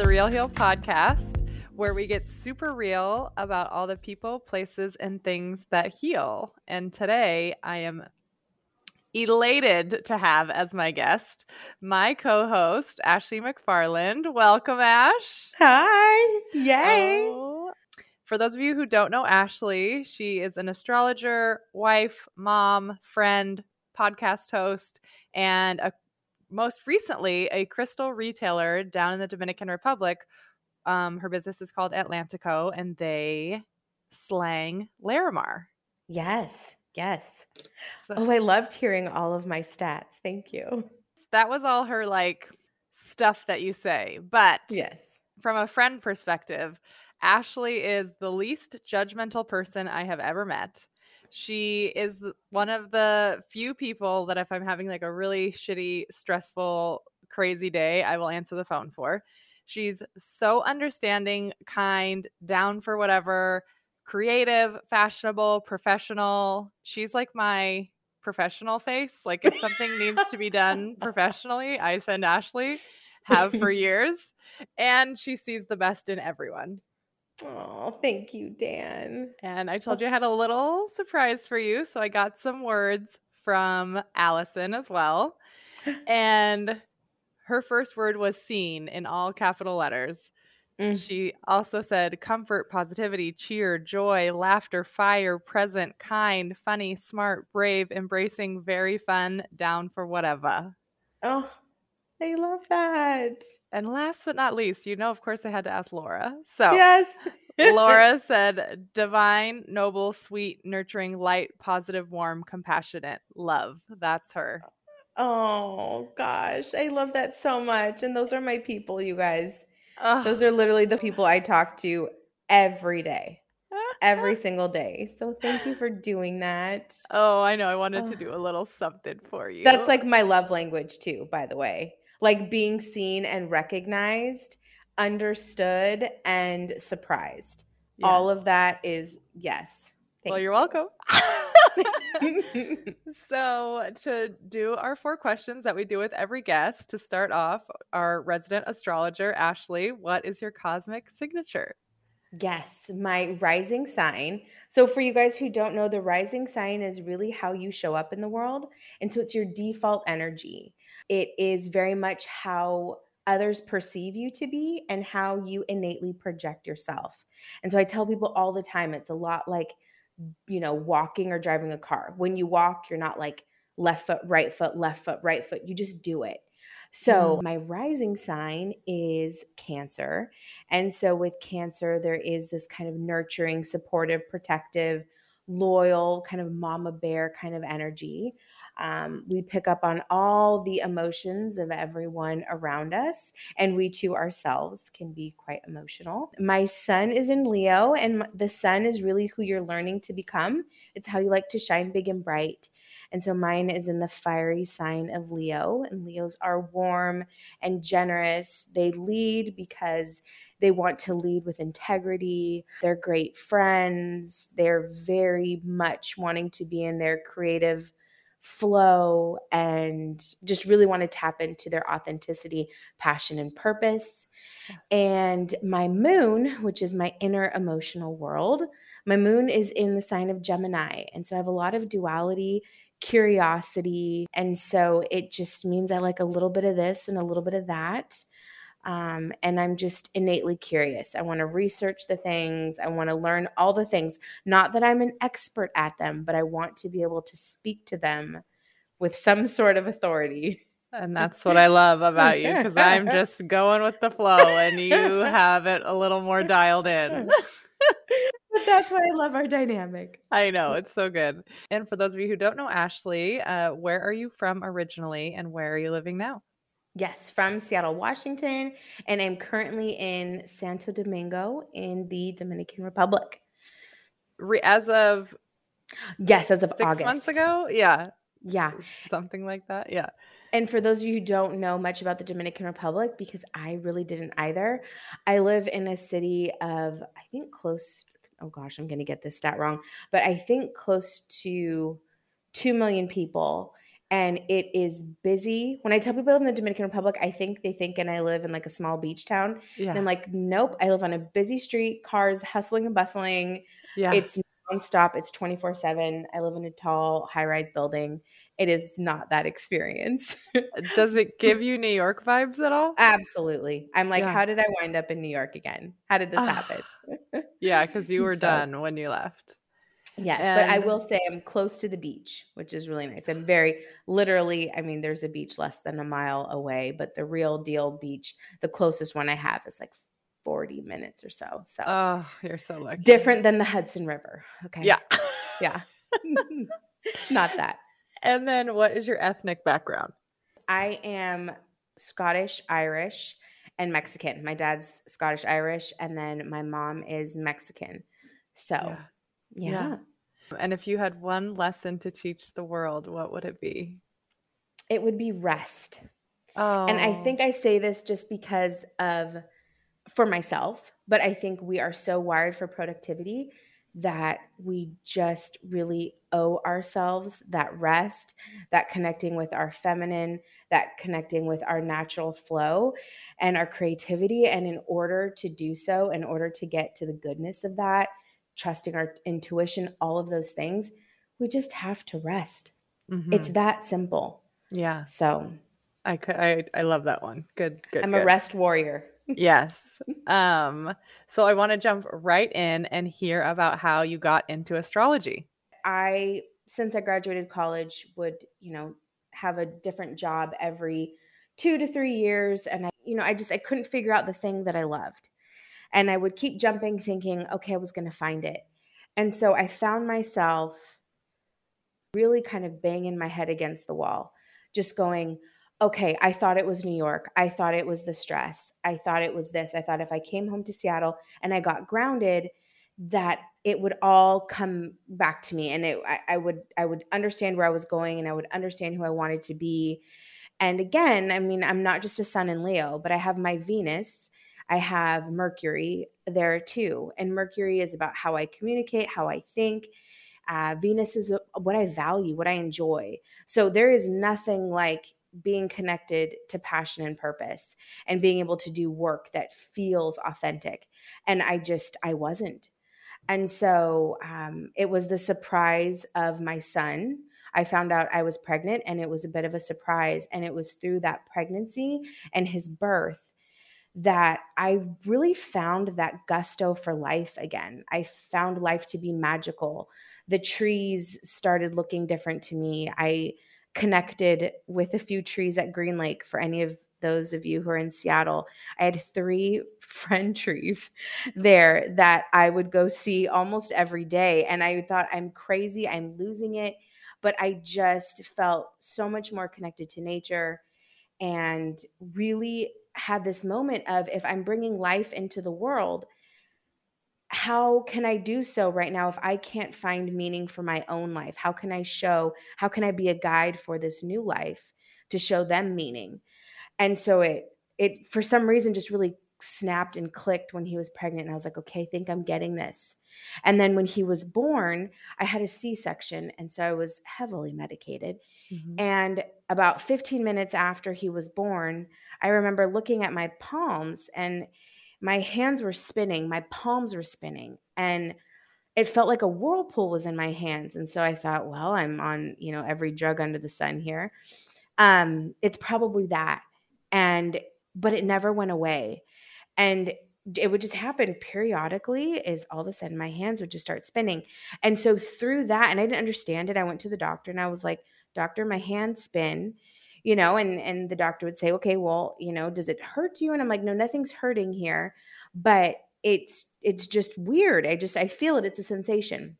the Real Heal podcast, where we get super real about all the people, places, and things that heal. And today I am elated to have as my guest my co host, Ashley McFarland. Welcome, Ash. Hi. Yay. Oh. For those of you who don't know Ashley, she is an astrologer, wife, mom, friend, podcast host, and a, most recently a crystal retailer down in the Dominican Republic. Um, her business is called Atlantico, and they slang Larimar. Yes. Yes. So, oh, I loved hearing all of my stats. Thank you. That was all her like stuff that you say. But yes, from a friend perspective, Ashley is the least judgmental person I have ever met. She is one of the few people that if I'm having like a really shitty, stressful, crazy day, I will answer the phone for. She's so understanding, kind, down for whatever, creative, fashionable, professional. She's like my professional face. Like if something needs to be done professionally, I send Ashley, have for years, and she sees the best in everyone. Oh, thank you, Dan. And I told you I had a little surprise for you. So I got some words from Allison as well. And her first word was seen in all capital letters. Mm. She also said comfort, positivity, cheer, joy, laughter, fire, present, kind, funny, smart, brave, embracing, very fun, down for whatever. Oh, I love that. And last but not least, you know, of course, I had to ask Laura. So, yes. Laura said, divine, noble, sweet, nurturing, light, positive, warm, compassionate, love. That's her. Oh, gosh. I love that so much. And those are my people, you guys. Ugh. Those are literally the people I talk to every day, every single day. So thank you for doing that. Oh, I know. I wanted to do a little something for you. That's like my love language too, by the way. Like being seen and recognized, understood, and surprised. Yeah. All of that is yes. well, you're you. welcome. so, to do our four questions that we do with every guest, to start off, our resident astrologer, Ashley, what is your cosmic signature? Yes, my rising sign. So, for you guys who don't know, the rising sign is really how you show up in the world. And so, it's your default energy. It is very much how others perceive you to be and how you innately project yourself. And so, I tell people all the time, it's a lot like you know, walking or driving a car. When you walk, you're not like left foot, right foot, left foot, right foot. You just do it. So, mm. my rising sign is Cancer. And so, with Cancer, there is this kind of nurturing, supportive, protective, loyal, kind of mama bear kind of energy. Um, we pick up on all the emotions of everyone around us, and we too ourselves can be quite emotional. My sun is in Leo, and the sun is really who you're learning to become. It's how you like to shine big and bright. And so mine is in the fiery sign of Leo, and Leos are warm and generous. They lead because they want to lead with integrity. They're great friends. They're very much wanting to be in their creative flow and just really want to tap into their authenticity, passion, and purpose. And my moon, which is my inner emotional world, my moon is in the sign of Gemini. And so I have a lot of duality, curiosity. And so it just means I like a little bit of this and a little bit of that. Um, and I'm just innately curious. I want to research the things, I want to learn all the things. Not that I'm an expert at them, but I want to be able to speak to them with some sort of authority. And that's what I love about you because I'm just going with the flow and you have it a little more dialed in. but that's why I love our dynamic. I know, it's so good. And for those of you who don't know Ashley, uh, where are you from originally and where are you living now? Yes, from Seattle, Washington, and I'm currently in Santo Domingo in the Dominican Republic. Re- as of yes, as of six August. months ago, yeah, yeah, something like that, yeah. And for those of you who don't know much about the Dominican Republic, because I really didn't either, I live in a city of I think close. Oh gosh, I'm going to get this stat wrong, but I think close to two million people and it is busy. When I tell people I live in the Dominican Republic, I think they think and I live in like a small beach town. Yeah. And I'm like, nope, I live on a busy street, cars hustling and bustling. yeah. It's nonstop. It's 24 7. I live in a tall, high rise building. It is not that experience. Does it give you New York vibes at all? Absolutely. I'm like, Yeah. how did I wind up in New York again? How did this Ah, happen? yeah, because you were So- done when you left. Yes, but I will say I'm close to the beach, which is really nice. I'm very literally, I mean, there's a beach less than a mile away, but the real deal beach, the closest one I have is like 40 minutes or so. So Oh, you're so lucky. different than the Hudson River. Okay. Yeah. Yeah. Not that. and then what is your ethnic background? I am Scottish, Irish, and Mexican. My dad's Scottish, Irish, and then my mom is Mexican. So, Yeah. Yeah. Yeah. And if you had one lesson to teach the world, what would it be? It would be rest. Oh, And I oh. think I say this just because of for myself, but I think we are so wired for productivity that we just really owe ourselves that rest, that connecting with our feminine, that connecting with our natural flow and our creativity. And in order to do so, in order to get to the goodness of that, trusting our intuition, all of those things, we just have to rest. It's Mhm. that simple. yeah. So I could. I I love that one. Good. Good. I'm good. a rest warrior. Yes. Um. So I want to jump right in and hear about how you got into astrology. I, since I graduated college, would, you know, have a different job every two to three years. And I, you know, I just, I couldn't figure out the thing that I loved. And I would keep jumping, thinking, okay, I was going to find it. And so I found myself really kind of banging my head against the wall, just going, okay, I thought it was New York. I thought it was the stress. I thought it was this. I thought if I came home to Seattle and I got grounded, that it would all come back to me and it, I, I would I would understand where I was going and I would understand who I wanted to be. And again, I mean, I'm not just a sun in Leo, but I have my Venus, I have Mercury there too. And Mercury is about how I communicate, how I think. Uh, Venus is what I value, what I enjoy. So there is nothing like being connected to passion and purpose and being able to do work that feels authentic. And I just, I wasn't. And so um, it was the surprise of my son. I found out I was pregnant and it was a bit of a surprise. And it was through that pregnancy and his birth that I really found that gusto for life again. I found life to be magical. The trees started looking different to me. I connected with a few trees at Green Lake for any of those of you who are in Seattle. I had three friend trees there that I would go see almost every day. And I thought, I'm crazy, I'm losing it. But I just felt so much more connected to nature and really had this moment of if I'm bringing life into the world, how can I do so right now if I can't find meaning for my own life? How can I show, how can I be a guide for this new life to show them meaning? And so it, it for some reason just really snapped and clicked when he was pregnant. And I was like, okay, I think I'm getting this. And then when he was born, I had a C section. And so I was heavily medicated. Mhm. And about 15 minutes after he was born, I remember looking at my palms and my hands were spinning, my palms were spinning, and it felt like a whirlpool was in my hands. And so I thought, well, I'm on, you know, every drug under the sun here. Um, it's probably that. And but it never went away. And it would just happen periodically is all of a sudden my hands would just start spinning. And so through that, and I didn't understand it, I went to the doctor and I was like, doctor, my hands spin, you know, and and the doctor would say, okay, well, you know, does it hurt you? And I'm like, no, nothing's hurting here, but it's it's just weird. I just I feel it. It's a sensation.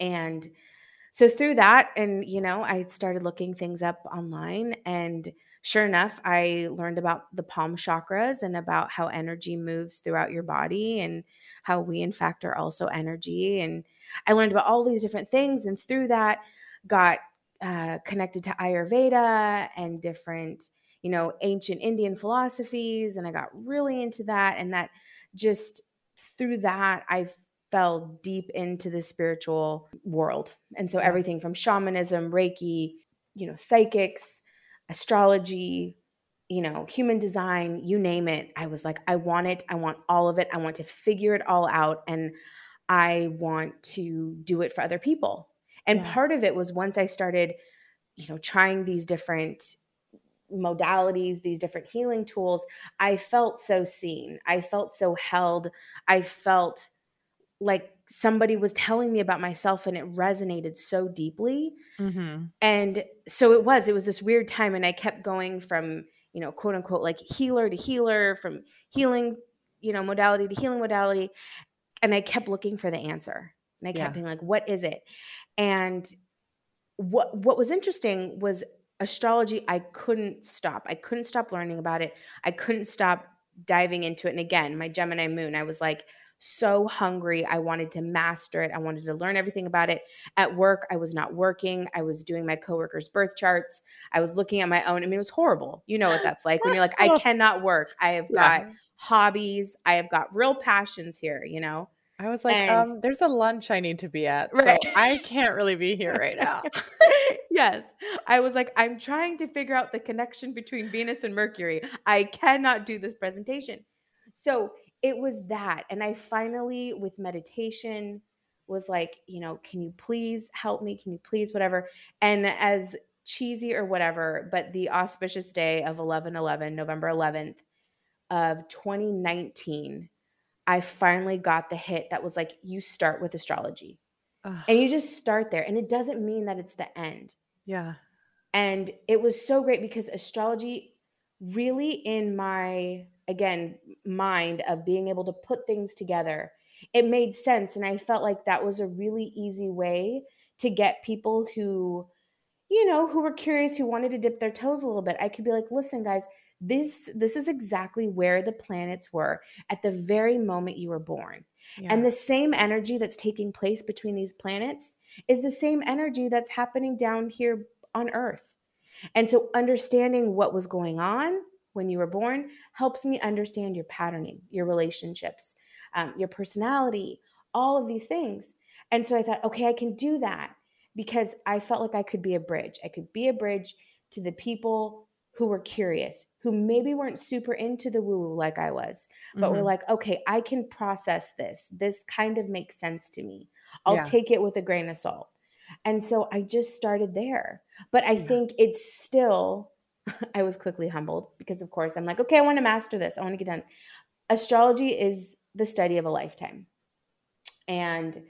And so through that, and you know, I started looking things up online and sure enough, I learned about the palm chakras and about how energy moves throughout your body and how we, in fact, are also energy. And I learned about all these different things. And through that, got uh, connected to Ayurveda and different, you know, ancient Indian philosophies. And I got really into that. And that just through that, I fell deep into the spiritual world. And so everything from shamanism, Reiki, you know, psychics, astrology, you know, human design, you name it. I was like, I want it. I want all of it. I want to figure it all out. And I want to do it for other people. And Yeah. part of it was once I started, you know, trying these different modalities, these different healing tools, I felt so seen. I felt so held. I felt like somebody was telling me about myself and it resonated so deeply. Mm-hmm. And so it was, it was this weird time. And I kept going from, you know, quote unquote, like healer to healer, from healing, you know, modality to healing modality. And I kept looking for the answer. And I kept Yeah. being like, what is it? And what what was interesting was astrology, I couldn't stop. I couldn't stop learning about it. I couldn't stop diving into it. And again, my Gemini moon, I was like so hungry. I wanted to master it. I wanted to learn everything about it. At work, I was not working. I was doing my coworkers' birth charts. I was looking at my own. I mean, it was horrible. You know what that's like when you're like, I cannot work. I have got Yeah. hobbies. I have got real passions here, you know? I was like, And- um, there's a lunch I need to be at. Right. So I can't really be here right now. yes. I was like, I'm trying to figure out the connection between Venus and Mercury. I cannot do this presentation. So it was that. And I finally, with meditation, was like, you know, can you please help me? Can you please, whatever? And as cheesy or whatever, but the auspicious day of 11 11, November 11th of 2019, I finally got the hit that was like, you start with astrology. Ugh, and you just start there and it doesn't mean that it's the end. Yeah. and it was so great because astrology really in my again mind of being able to put things together it made sense and i felt like that was a really easy way to get people who you know who were curious who wanted to dip their toes a little bit. I could be like listen guys this this is exactly where the planets were at the very moment you were born yeah. and the same energy that's taking place between these planets is the same energy that's happening down here on Earth. And so understanding what was going on when you were born helps me understand your patterning, your relationships, um, your personality, all of these things. And so I thought, okay, I can do that because I felt like I could be a bridge. I could be a bridge to the people who were curious, who maybe weren't super into the woo woo like I was, but we're Mhm. like, okay, I can process this. This kind of makes sense to me. I'll Yeah. take it with a grain of salt. And so I just started there. But I Yeah. think it's still, I was quickly humbled because, of course, I'm like, okay, I want to master this. I want to get done. Astrology is the study of a lifetime. And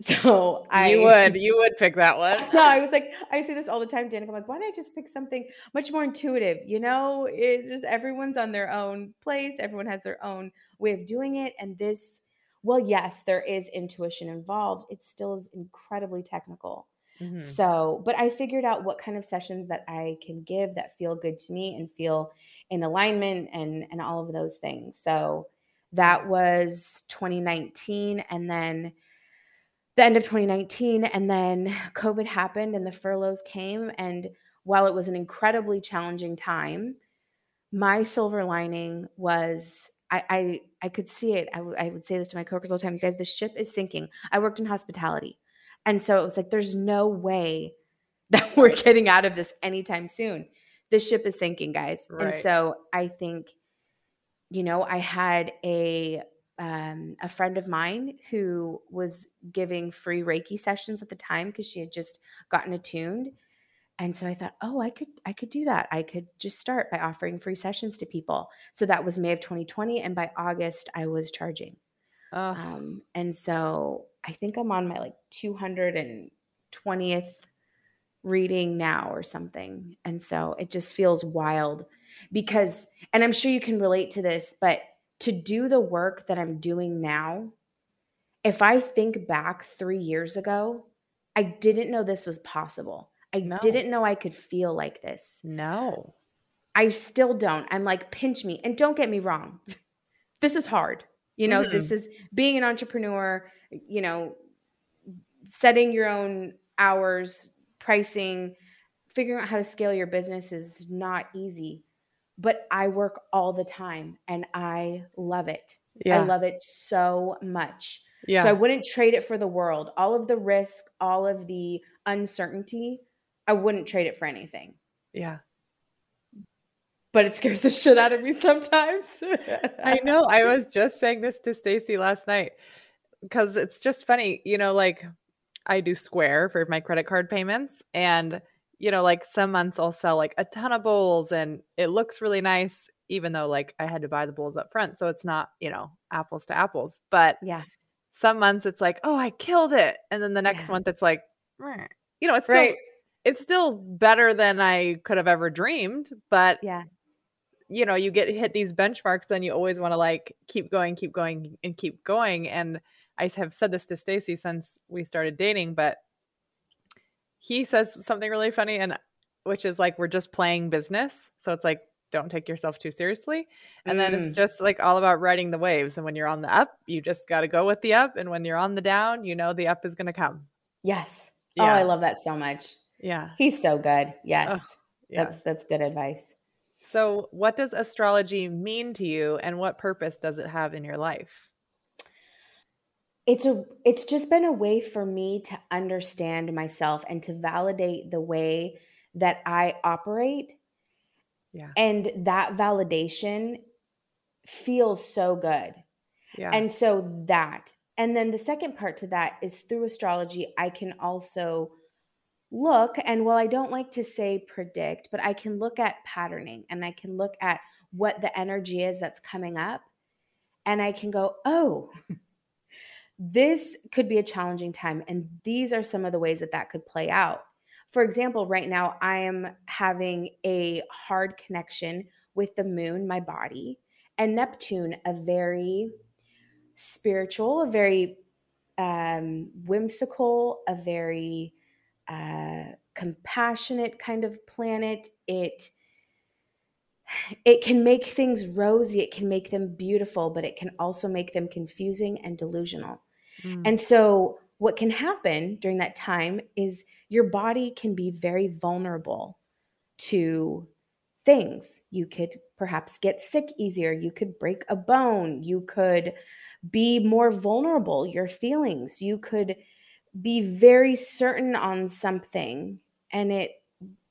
so I you would, you would pick that one. no, I was like, I say this all the time, Danica. I'm like, why don't I just pick something much more intuitive? You know, it just everyone's on their own place, everyone has their own way of doing it. And this, well, yes, there is intuition involved. It still is incredibly technical. Mhm. So, but I figured out what kind of sessions that I can give that feel good to me and feel in alignment and and all of those things. So that was 2019 and then the end of 2019 and then COVID happened and the furloughs came and while it was an incredibly challenging time, my silver lining was I I, I could see it. I, w- I would say this to my coworkers all the time. You guys, the ship is sinking. I worked in hospitality. And so it was like, there's no way that we're getting out of this anytime soon. The ship is sinking, guys. And so I think, you know, I had a um, a friend of mine who was giving free Reiki sessions at the time because she had just gotten attuned. And so I thought, oh, I could I could do that. I could just start by offering free sessions to people. So that was May of 2020, and by August I was charging. Ugh. Um, and so I think I'm on my like 220th reading now or something. And so it just feels wild because, and I'm sure you can relate to this, but to do the work that I'm doing now, if I think back three years ago, I didn't know this was possible. I No. didn't know I could feel like this. no. I still don't. I'm like, pinch me. And don't get me wrong. This is hard. You know, this mm-hmm. is being an entrepreneur, you know, setting your own hours, pricing, figuring out how to scale your business is not easy. But I work all the time and I love it. Yeah. I love it so much. yeah. So I wouldn't trade it for the world. All of the risk, all of the uncertainty, I wouldn't trade it for anything. Yeah. But it scares the shit out of me sometimes. I know. I was just saying this to Stacy last night because it's just funny, you know, like I do Square for my credit card payments and you know, like some months I'll sell like a ton of bowls and it looks really nice even though like I had to buy the bowls up front, so it's not, you know, apples to apples. But yeah. Some months it's like, "Oh, I killed it." And then the next Yeah. month it's like, "Meh." you know, it's still Right. it's still better than I could have ever dreamed, but Yeah. you know, you get hit these benchmarks, then you always want to like keep going, keep going, and keep going. And I have said this to Stacy since we started dating, but he says something really funny, and which is like we're just playing business. So it's like don't take yourself too seriously. And then it's Mm. just like all about riding the waves. And when you're on the up, you just got to go with the up. And when you're on the down, you know the up is going to come. Yes. Oh, I love that so much. Yeah. He's so good. Yes. Oh, Yeah. That's that's good advice. so, what does astrology mean to you, and what purpose does it have in your life? It's a it's just been a way for me to understand myself and to validate the way that I operate Yeah. and that validation feels so good. Yeah. And so that. And then the second part to that is through astrology, I can also look, and well, I don't like to say predict, but I can look at patterning and I can look at what the energy is that's coming up. And I can go, oh, this could be a challenging time. And these are some of the ways that that could play out. For example, right now, I am having a hard connection with the moon, my body, and Neptune, a very spiritual, a very um, whimsical, a very uh, compassionate kind of planet. It it can make things rosy, it can make them beautiful, but it can also make them confusing and delusional. Mm. And so, what can happen during that time is your body can be very vulnerable to things. You could perhaps get sick easier. You could break a bone. You could be more vulnerable, your feelings. You could be very certain on something and it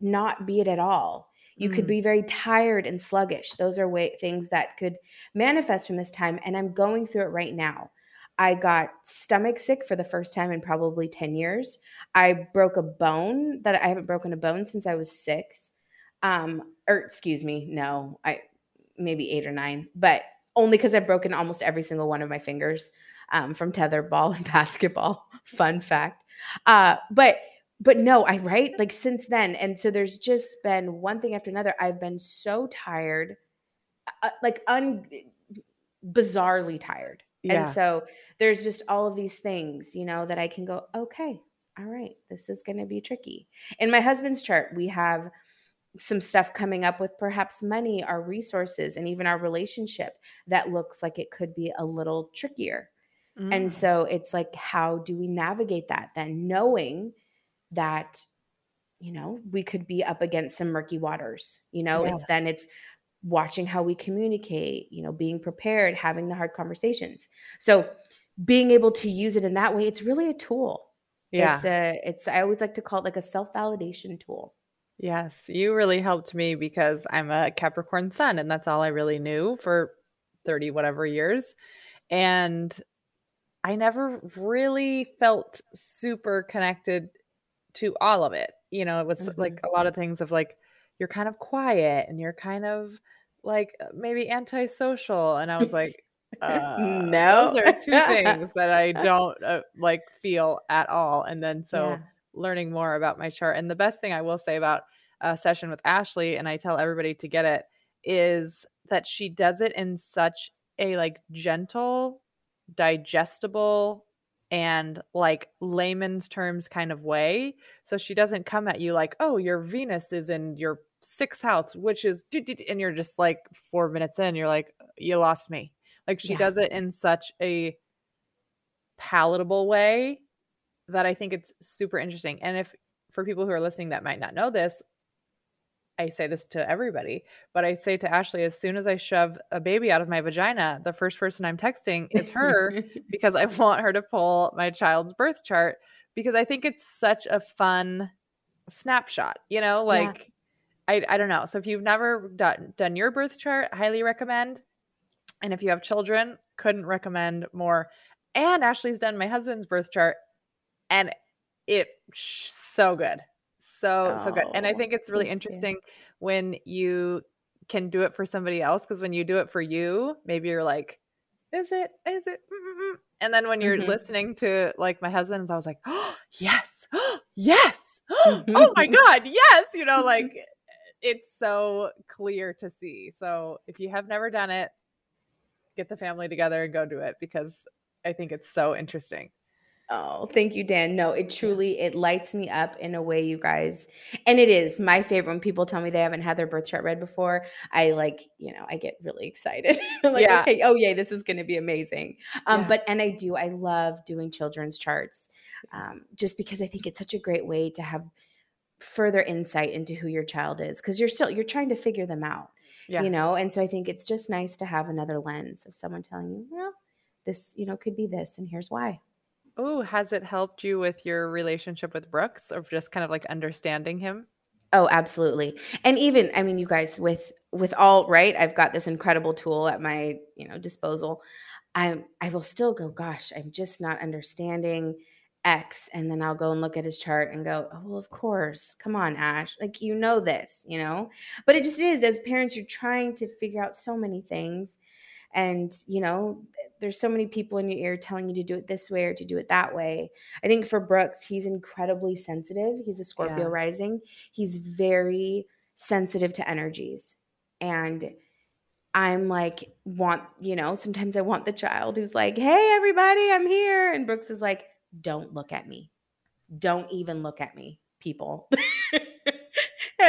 not be it at all. You could Mm. be very tired and sluggish. Those are way, things that could manifest from this time. And I'm going through it right now. I got stomach sick for the first time in probably 10 years. I broke a bone that I haven't broken a bone since I was six. Um, or excuse me, no, I maybe eight or nine, but only because I've broken almost every single one of my fingers um, from tetherball and basketball. Fun fact. Uh, but but no, I right like since then, and so there's just been one thing after another. I've been so tired, uh, like un bizarrely tired. Yeah. And so there's just all of these things, you know, that I can go, okay, all right, this is going to be tricky. In my husband's chart, we have some stuff coming up with perhaps money, our resources, and even our relationship that looks like it could be a little trickier. Mm. And so it's like, how do we navigate that then, knowing that, you know, we could be up against some murky waters? You know, Yeah. it's then it's watching how we communicate, you know, being prepared, having the hard conversations. So being able to use it in that way, it's really a tool. yeah. It's a, it's, I always like to call it like a self validation tool. Yes, you really helped me because I'm a Capricorn sun and that's all I really knew for 30 whatever years. And I never really felt super connected to all of it. You know, it was Mhm. like a lot of things of like, you're kind of quiet and you're kind of like maybe antisocial. And I was like, uh, No. those are two things that I don't uh, like feel at all. And then so Yeah. learning more about my chart. And the best thing I will say about a session with Ashley, and I tell everybody to get it, is that she does it in such a like gentle, digestible, and like layman's terms kind of way. So she doesn't come at you like, oh, your Venus is in your sixth house, which is, doo- doo- doo," and you're just like four minutes in, you're like, you lost me. Like she Yeah. does it in such a palatable way that I think it's super interesting. And if for people who are listening that might not know this, I say this to everybody, but I say to Ashley, as soon as I shove a baby out of my vagina, the first person I'm texting is her because I want her to pull my child's birth chart because I think it's such a fun snapshot, you know, like yeah. I I don't know. So if you've never done done your birth chart, highly recommend. And if you have children, couldn't recommend more. And Ashley's done my husband's birth chart and it so good. So oh, so good. And I think it's really interesting you. when you can do it for somebody else because when you do it for you, maybe you're like, is it? Is it? And then when you're mm-hmm. listening to like my husband's, I was like, oh, yes, yes, oh my mm-hmm. God, yes. You know, like it's so clear to see. So if you have never done it, get the family together and go do it because I think it's so interesting. Oh, thank you, Dan. No, it truly it lights me up in a way, you guys. And it is my favorite when people tell me they haven't had their birth chart read before. I like, you know, I get really excited. like, yeah. okay, oh yay, this is gonna be amazing. Um, yeah. but and I do, I love doing children's charts. Um, just because I think it's such a great way to have further insight into who your child is because you're still you're trying to figure them out. Yeah. You know, and so I think it's just nice to have another lens of someone telling you, well, this, you know, could be this, and here's why. Oh, has it helped you with your relationship with Brooks or just kind of like understanding him? Oh, absolutely. And even I mean you guys with with all right, I've got this incredible tool at my, you know, disposal. I I will still go, gosh, I'm just not understanding X and then I'll go and look at his chart and go, "Oh, well, of course. Come on, Ash. Like you know this, you know?" But it just is as parents you're trying to figure out so many things and you know there's so many people in your ear telling you to do it this way or to do it that way. I think for brooks he's incredibly sensitive. He's a scorpio yeah. rising. He's very sensitive to energies. And i'm like want you know sometimes i want the child who's like hey everybody i'm here. And brooks is like don't look at me. Don't even look at me people.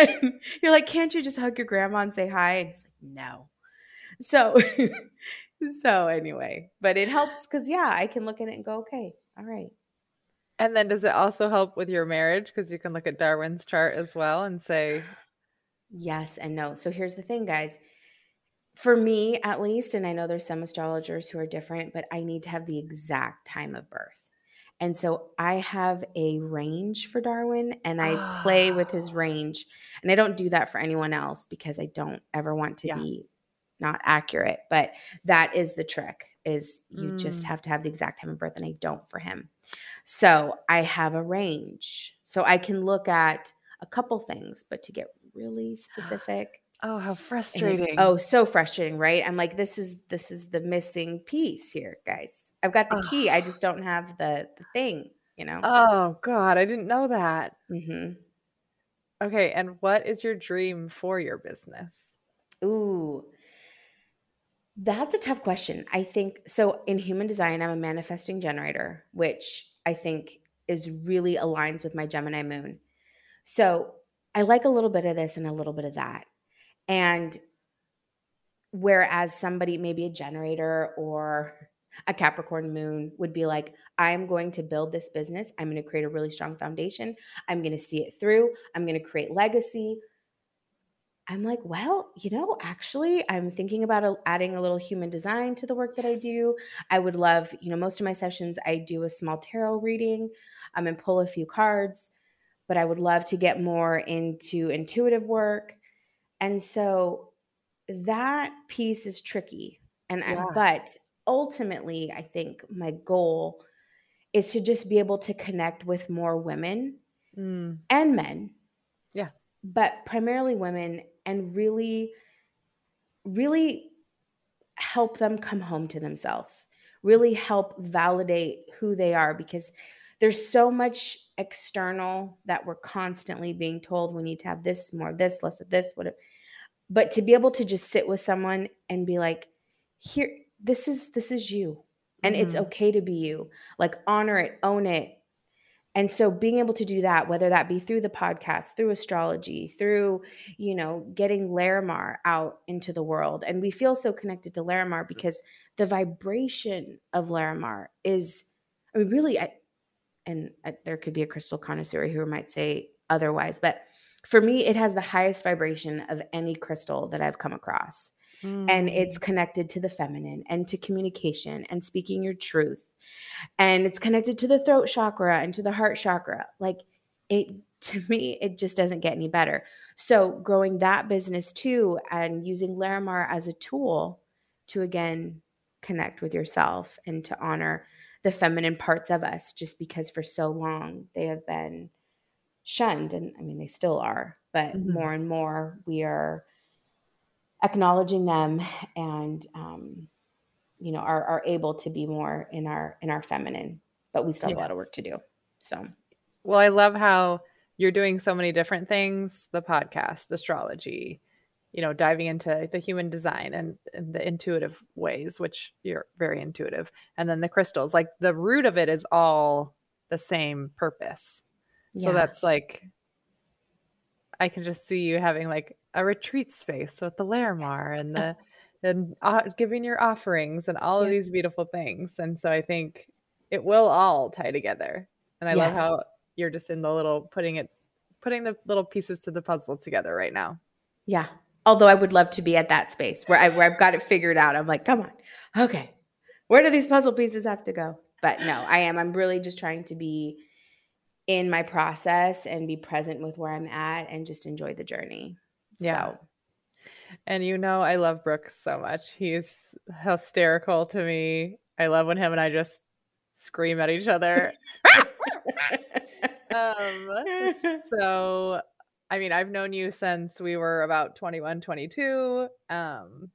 You're like can't you just hug your grandma and say hi? And he's like no so so anyway, but it helps because yeah, I can look at it and go, okay, all right. And then does it also help with your marriage? Because you can look at Darwin's chart as well and say yes and no. So here's the thing, guys. For me, at least, and I know there's some astrologers who are different, but I need to have the exact time of birth. And so I have a range for Darwin and I play with his range. And I don't do that for anyone else because I don't ever want to yeah. be not accurate, but that is the trick is you mm. just have to have the exact time of birth and I don't for him. So I have a range. So I can look at a couple things, but to get really specific. Oh, how frustrating. It, oh, so frustrating, right? I'm like this is this is the missing piece here, guys. I've got the oh. key. I just don't have the the thing, you know. Oh god, I didn't know that. hmm Okay, and what is your dream for your business? Ooh, that's a tough question. I think so. In human design, I'm a manifesting generator, which I think is really aligns with my Gemini moon. So I like a little bit of this and a little bit of that. And whereas somebody, maybe a generator or a Capricorn moon, would be like, I'm going to build this business. I'm going to create a really strong foundation. I'm going to see it through. I'm going to create legacy. I'm like, well, you know, actually, I'm thinking about a, adding a little human design to the work that I do. I would love, you know, most of my sessions, I do a small tarot reading um, and pull a few cards, but I would love to get more into intuitive work. And so that piece is tricky. And yeah. I, but ultimately, I think my goal is to just be able to connect with more women mm. and men. Yeah. But primarily women and really, really help them come home to themselves, really help validate who they are because there's so much external that we're constantly being told we need to have this, more of this, less of this, whatever. But to be able to just sit with someone and be like, here, this is this is you. And mm-hmm. it's okay to be you. Like honor it, own it, and so being able to do that whether that be through the podcast through astrology through you know getting larimar out into the world and we feel so connected to larimar because the vibration of larimar is i mean really I, and I, there could be a crystal connoisseur who might say otherwise but for me it has the highest vibration of any crystal that i've come across mm. and it's connected to the feminine and to communication and speaking your truth and it's connected to the throat chakra and to the heart chakra. Like it to me, it just doesn't get any better. So, growing that business too and using Larimar as a tool to again connect with yourself and to honor the feminine parts of us, just because for so long they have been shunned. And I mean, they still are, but mm-hmm. more and more we are acknowledging them and, um, you know, are, are able to be more in our in our feminine, but we still have yes. a lot of work to do. So, well, I love how you're doing so many different things the podcast, astrology, you know, diving into the human design and, and, the intuitive ways, which you're very intuitive. And then the crystals, like the root of it is all the same purpose. Yeah. So that's like, I can just see you having like a retreat space with the Larimar and the, and uh, giving your offerings and all of these beautiful things. And so I think it will all tie together. And I yes. love how you're just in the little putting it putting the little pieces to the puzzle together right now. Yeah. Although I would love to be at that space where, I, where I've got it figured out. I'm like, come on. Okay. Where do these puzzle pieces have to go? But no, I am. I'm really just trying to be in my process and be present with where I'm at and just enjoy the journey. Yeah. So. And you know, I love Brooks so much. He's hysterical to me. I love when him and I just scream at each other. um, so, I mean, I've known you since we were about 21, 22. Um,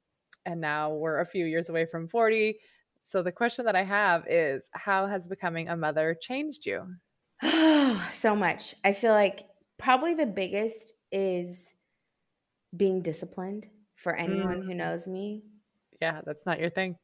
and now we're a few years away from 40. So, the question that I have is how has becoming a mother changed you? Oh, so much. I feel like probably the biggest is being disciplined for anyone mm. who knows me. Yeah, that's not your thing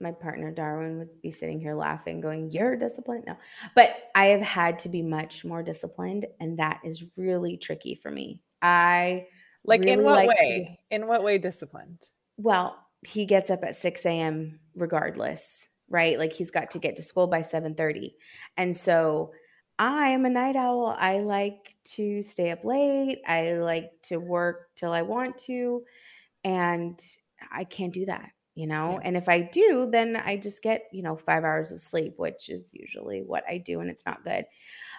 my partner Darwin would be sitting here laughing, going, You're disciplined? No. But I have had to be much more disciplined, and that is really tricky for me. I like really in what like way? In what way disciplined? Well, he gets up at 6 a.m. regardless, right? Like he's got to get to school by 7:30. And so I am a night owl. I like to stay up late. I like to work till I want to. And I can't do that you know yeah. and if i do then i just get you know five hours of sleep which is usually what i do and it's not good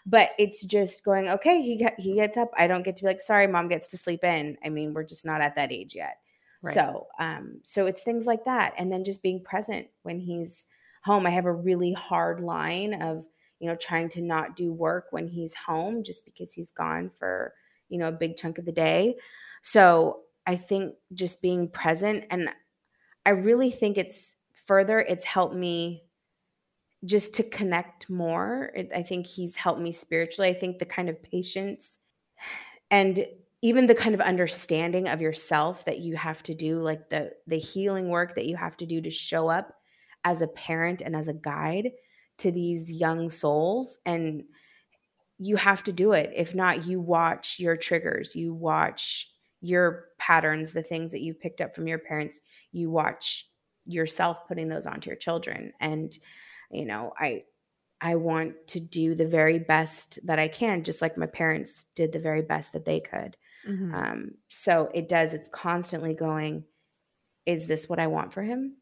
but it's just going okay he got, he gets up i don't get to be like sorry mom gets to sleep in i mean we're just not at that age yet right. so um so it's things like that and then just being present when he's home i have a really hard line of you know trying to not do work when he's home just because he's gone for you know a big chunk of the day so i think just being present and I really think it's further, it's helped me just to connect more. It, I think he's helped me spiritually. I think the kind of patience and even the kind of understanding of yourself that you have to do like the the healing work that you have to do to show up as a parent and as a guide to these young souls and you have to do it if not you watch your triggers you watch your patterns, the things that you picked up from your parents, you watch yourself putting those onto your children. And, you know, I, I want to do the very best that I can, just like my parents did the very best that they could. Mm-hmm. Um, so it does, it's constantly going, is this what I want for him?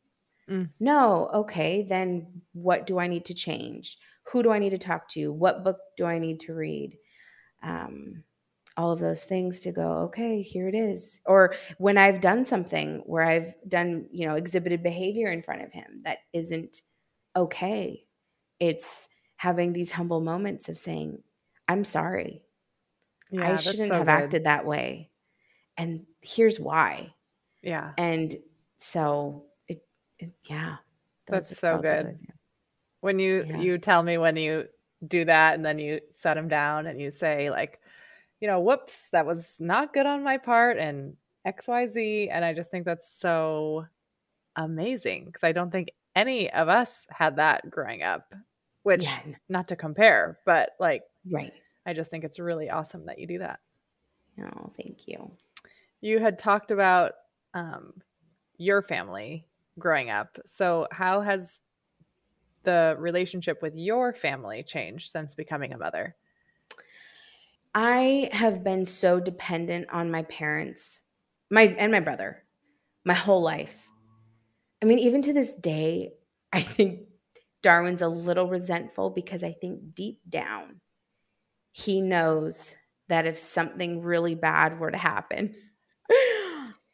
Mm. No. Okay. Then what do I need to change? Who do I need to talk to? What book do I need to read? Um, all of those things to go okay here it is or when i've done something where i've done you know exhibited behavior in front of him that isn't okay it's having these humble moments of saying i'm sorry yeah, i shouldn't so have good. acted that way and here's why yeah and so it, yeah that's so good when you yeah. you tell me when you do that and then you set them down and you say like you know, whoops, that was not good on my part and XYZ. And I just think that's so amazing because I don't think any of us had that growing up, which yeah. not to compare, but like, right. I just think it's really awesome that you do that. Oh, thank you. You had talked about um, your family growing up. So, how has the relationship with your family changed since becoming a mother? I have been so dependent on my parents, my and my brother, my whole life. I mean, even to this day, I think Darwin's a little resentful because I think deep down he knows that if something really bad were to happen,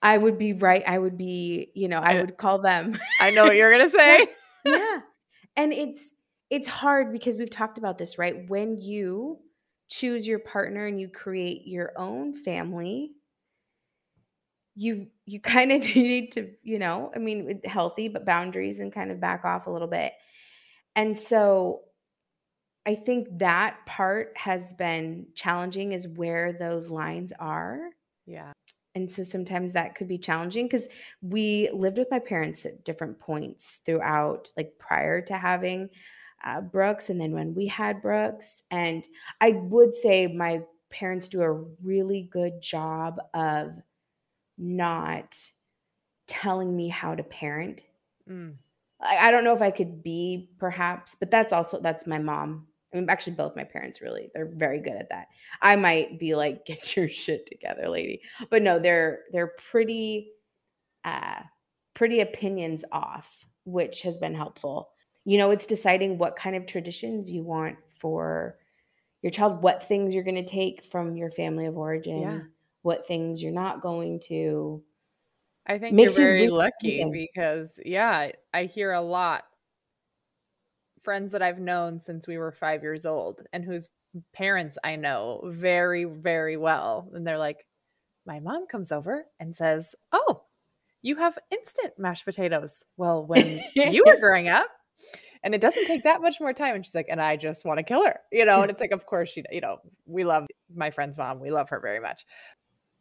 I would be right. I would be, you know, I would call them. I know what you're going to say. yeah. And it's it's hard because we've talked about this, right? When you choose your partner and you create your own family, you you kind of need to, you know, I mean, healthy but boundaries and kind of back off a little bit. And so I think that part has been challenging is where those lines are. Yeah. And so sometimes that could be challenging because we lived with my parents at different points throughout, like prior to having uh, Brooks, and then when we had Brooks. And I would say my parents do a really good job of not telling me how to parent. Mm. I, I don't know if I could be perhaps, but that's also that's my mom I mean, actually, both my parents really, they're very good at that. I might be like, get your shit together, lady. But no, they're they're pretty uh pretty opinions off, which has been helpful. You know, it's deciding what kind of traditions you want for your child, what things you're gonna take from your family of origin, yeah. what things you're not going to. I think Makes you're very lucky because yeah, I hear a lot friends that I've known since we were five years old and whose parents I know very, very well. And they're like, my mom comes over and says, Oh, you have instant mashed potatoes. Well, when you were growing up, and it doesn't take that much more time. And she's like, and I just want to kill her, you know. And it's like, of course, she, you know, we love my friend's mom. We love her very much.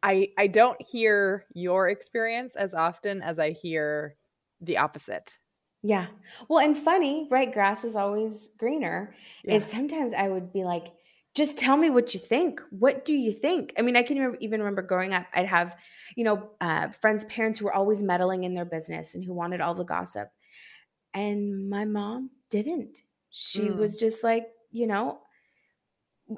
I I don't hear your experience as often as I hear the opposite. Yeah. Well, and funny, right? Grass is always greener. Yeah. Is sometimes I would be like, just tell me what you think. What do you think? I mean, I can even remember growing up, I'd have, you know, uh, friends' parents who were always meddling in their business and who wanted all the gossip. And my mom didn't. She mm. was just like, you know,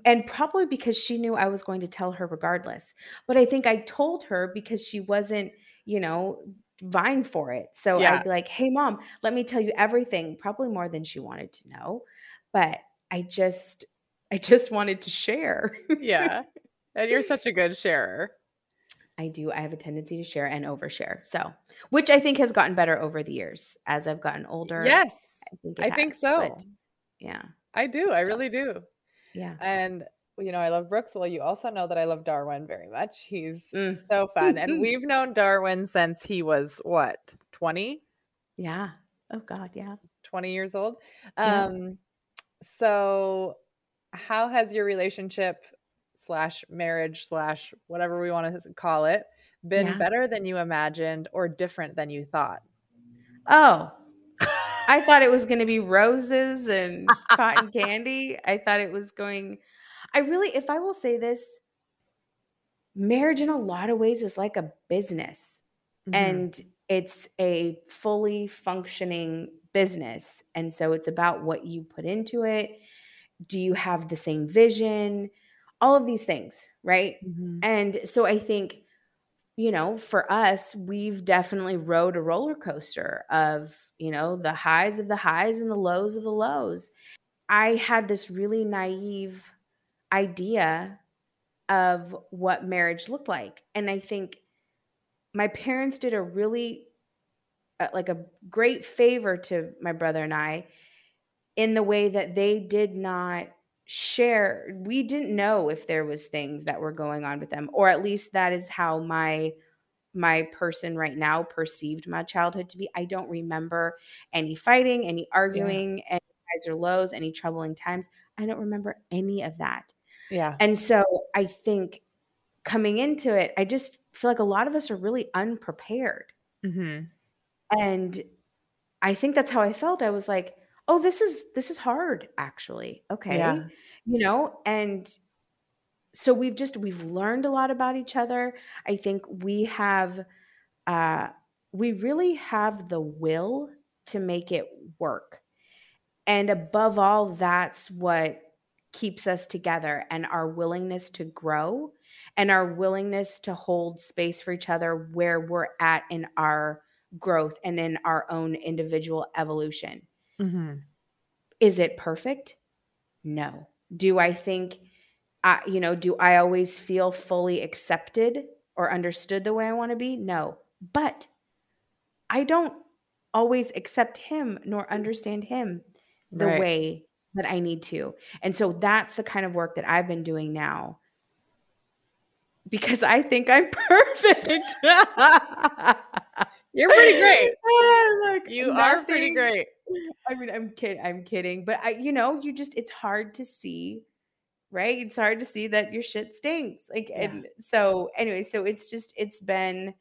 and probably because she knew I was going to tell her regardless. But I think I told her because she wasn't, you know, vying for it. So yeah. I'd be like, hey, mom, let me tell you everything, probably more than she wanted to know. But I just, I just wanted to share. yeah. And you're such a good sharer. I do. I have a tendency to share and overshare. So, which I think has gotten better over the years as I've gotten older. Yes. I think, I has, think so. yeah. I do. I really do. Yeah. And you know, I love Brooks. Well, you also know that I love Darwin very much. He's mm. so fun. and we've known Darwin since he was what, 20? Yeah. Oh God, yeah. 20 years old. Yeah. Um, so how has your relationship slash marriage slash whatever we want to call it been yeah. better than you imagined or different than you thought? Oh, I thought it was going to be roses and cotton candy. I thought it was going I really, if I will say this, marriage in a lot of ways is like a business mm-hmm. and it's a fully functioning business. And so it's about what you put into it. Do you have the same vision? All of these things, right? Mm-hmm. And so I think, you know, for us, we've definitely rode a roller coaster of, you know, the highs of the highs and the lows of the lows. I had this really naive idea of what marriage looked like. And I think my parents did a really uh, like a great favor to my brother and I in the way that they did not share we didn't know if there was things that were going on with them or at least that is how my my person right now perceived my childhood to be i don't remember any fighting any arguing yeah. any highs or lows any troubling times i don't remember any of that yeah. And so I think coming into it, I just feel like a lot of us are really unprepared. Mm-hmm. And I think that's how I felt. I was like, oh, this is this is hard, actually. Okay. Yeah. You know, and so we've just we've learned a lot about each other. I think we have uh we really have the will to make it work. And above all, that's what keeps us together and our willingness to grow and our willingness to hold space for each other where we're at in our growth and in our own individual evolution. Mm-hmm. Is it perfect? No. Do I think I, you know, do I always feel fully accepted or understood the way I want to be? No. But I don't always accept him nor understand him the Right. way that I need to. And so that's the kind of work that I've been doing now because I think I'm perfect. You're pretty great. You are pretty great. I mean, I'm kidding. I'm kidding. But I, you know, you just it's hard to see, right? It's hard to see that your shit stinks. Like, Yeah. and so anyway, so it's just it's been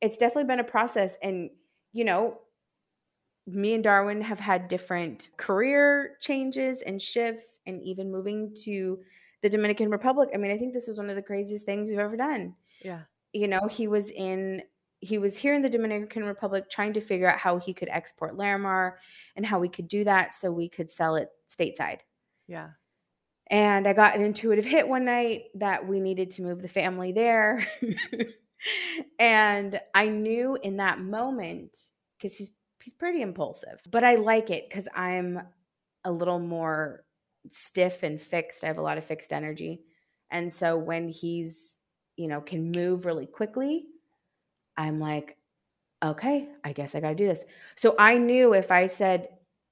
it's definitely been a process. And, you know, me and Darwin have had different career changes and shifts, and even moving to the Dominican Republic. I mean, I think this is one of the craziest things we've ever done Yeah. you know he was in he was here in the dominican republic trying to figure out how he could export larimar and how we could do that so we could sell it stateside Yeah. and i got an intuitive hit one night that we needed to move the family there and i knew in that moment because he's he's pretty impulsive but i like it because i'm a little more stiff and fixed i have a lot of fixed energy and so when he's you know can move really quickly i'm like okay i guess i got to do this so i knew if i said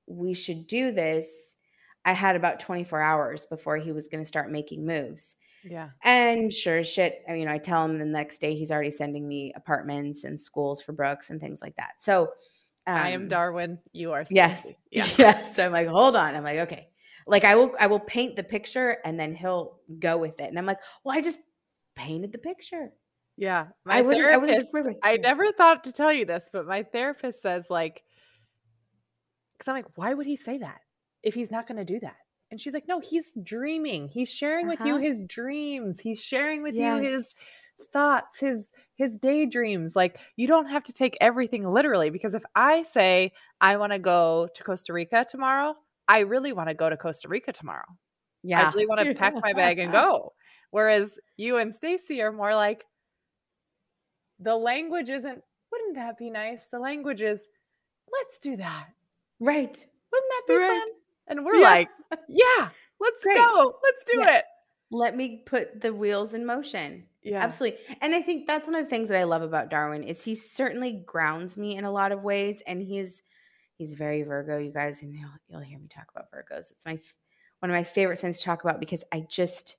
we should do this i had about 24 hours before he was going to start making moves Yeah. and sure as shit, I mean, I tell him the next day he's already sending me apartments and schools for Brooks and things like that. So I am um, Darwin. You are Yes. Yeah. Yes. So I'm like, hold on. I'm like, okay. Like I will I will paint the picture and then he'll go with it. And I'm like, well, I just painted the picture. Yeah. I My I wasn't therapist, perfect. I never thought to tell you this, but my therapist says like, because I'm like, why would he say that if he's not going to do that? And she's like, no, he's dreaming. He's sharing with you Uh-huh. his dreams. He's sharing with you his thoughts, his his daydreams. Like you don't have to take everything literally because if I say I want to go to Costa Rica tomorrow, I really want to go to Costa Rica tomorrow. yeah. I really want to pack my bag and go. Whereas you and Stacy are more like the language isn't wouldn't that be nice? The language is let's do that. Right. Wouldn't that be Right. fun? And we're Yeah. like, yeah, let's Great. go. Let's do Yeah. it. Let me put the wheels in motion. Yeah. Absolutely. And I think that's one of the things that I love about Darwin is he certainly grounds me in a lot of ways and he's he's very Virgo, you guys, and you'll, you'll hear me talk about Virgos. It's my one of my favorite things to talk about because I just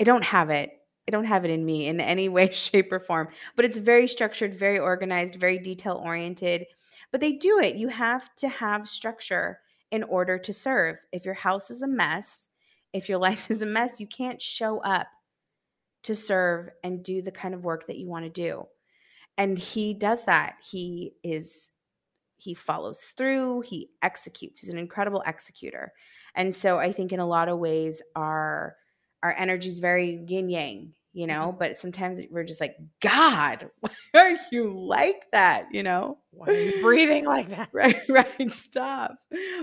I don't have it. I don't have it in me in any way shape or form, but it's very structured, very organized, very detail oriented. But they do it. You have to have structure in order to serve. If your house is a mess, if your life is a mess, you can't show up to serve and do the kind of work that you want to do. And he does that. He is he follows through, he executes. He's an incredible executor. And so I think in a lot of ways our our energy is very yin yang, you know, mm-hmm. but sometimes we're just like, God, why are you like that? You know? Why are you breathing like that? right right stop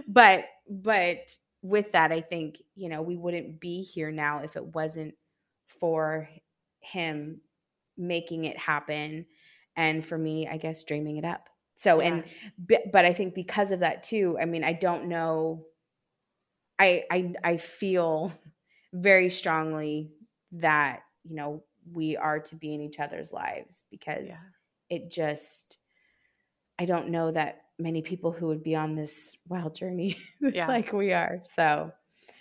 but but with that i think you know we wouldn't be here now if it wasn't for him making it happen and for me i guess dreaming it up so and but i think because of that too i mean i don't know i i i feel very strongly that you know we are to be in each other's lives because Yeah. it just i don't know that many people who would be on this wild journey Yeah. like we are so